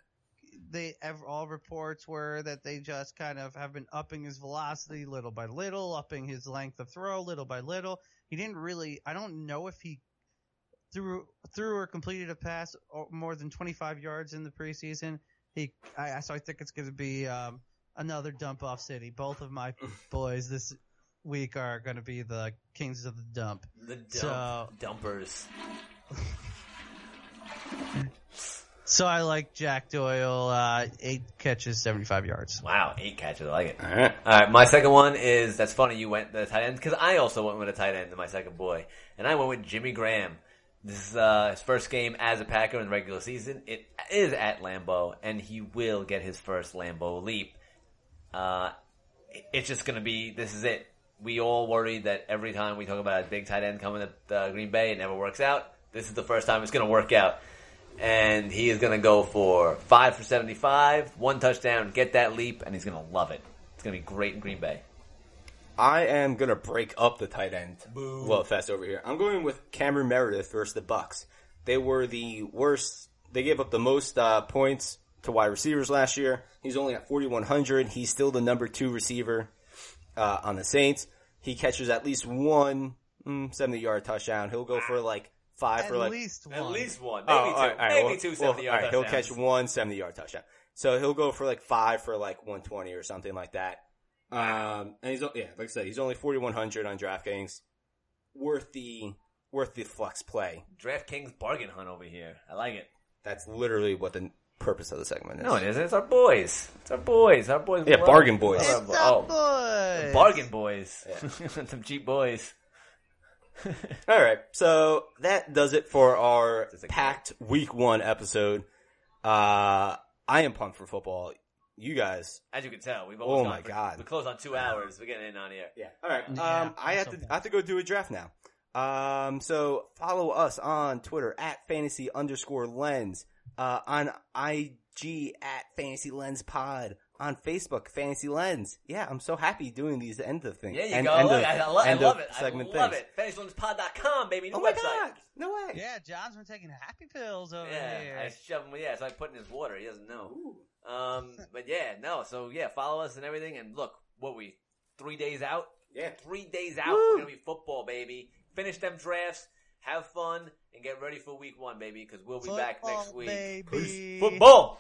they all reports were that they just kind of have been upping his velocity little by little, upping his length of throw little by little. He didn't really. I don't know if he threw threw or completed a pass more than 25 yards in the preseason. He, I, so I think it's going to be um, another dump off city. Both of my boys this week are going to be the kings of the dump. The dump, So- dumpers. So I like Jack Doyle, uh, eight catches, 75 yards. Wow, eight catches. I like it. All right. All right, my second one is that's funny. You went the tight end because I also went with a tight end to my second boy, and I went with Jimmy Graham. This is uh, his first game as a Packer in the regular season. It is at Lambeau, and he will get his first Lambeau leap. Uh, it's just going to be. This is it. We all worry that every time we talk about a big tight end coming to uh, Green Bay, it never works out. This is the first time it's going to work out. And he is going to go for five for 75, one touchdown, get that leap, and he's going to love it. It's going to be great in Green Bay. I am gonna break up the tight end love fest over here. I'm going with Cameron Meredith versus the Bucs. They were the worst. They gave up the most uh, points to wide receivers last year. He's only at 4100. He's still the number two receiver uh, on the Saints. He catches at least one mm, 70 yard touchdown. He'll go for like five At for like at least one. At least one, Oh, maybe two, all right, all right, maybe well- two well, 70 yard all right, He'll catch one 70 yard touchdown. So he'll go for like five for like 120 or something like that. Um, and he's, yeah, like I said, he's only 4,100 on DraftKings. Worth the, worth the flex play. DraftKings bargain hunt over here. I like it. That's literally what the purpose of the segment is. No, it isn't. It's our boys. It's our boys. Our boys. Yeah, love- bargain boys. It's our- the oh, boys. bargain boys. Some cheap boys. All right. So that does it for our That's a packed week one episode. Uh, I am pumped for football. You guys, As you can tell, we've Oh almost my for- God. We closed on two hours. We're getting in on here. Yeah. All right. Yeah, Um, I have also to I have to go do a draft now. Um, so follow us on Twitter at fantasy underscore lens. Uh, on IG at fantasy lens pod. On Facebook, fantasy lens. Yeah, I'm so happy doing these end of things. Yeah, you end, go. End Look, of, I, I, lo- I love of it. I Segment love things. it. FantasyLensPod.com, baby. New Oh my website. god! No way. Yeah, John's been taking happy pills over there. Yeah, here. I shove him. Yeah, so I put in his water. He doesn't know. Um, but yeah, no. So yeah, follow us and everything. And look, what we three days out. Yeah. Three days out. Woo. We're gonna be football, baby. Finish them drafts. Have fun and get ready for week one, baby. Because we'll be back next week. baby. Football.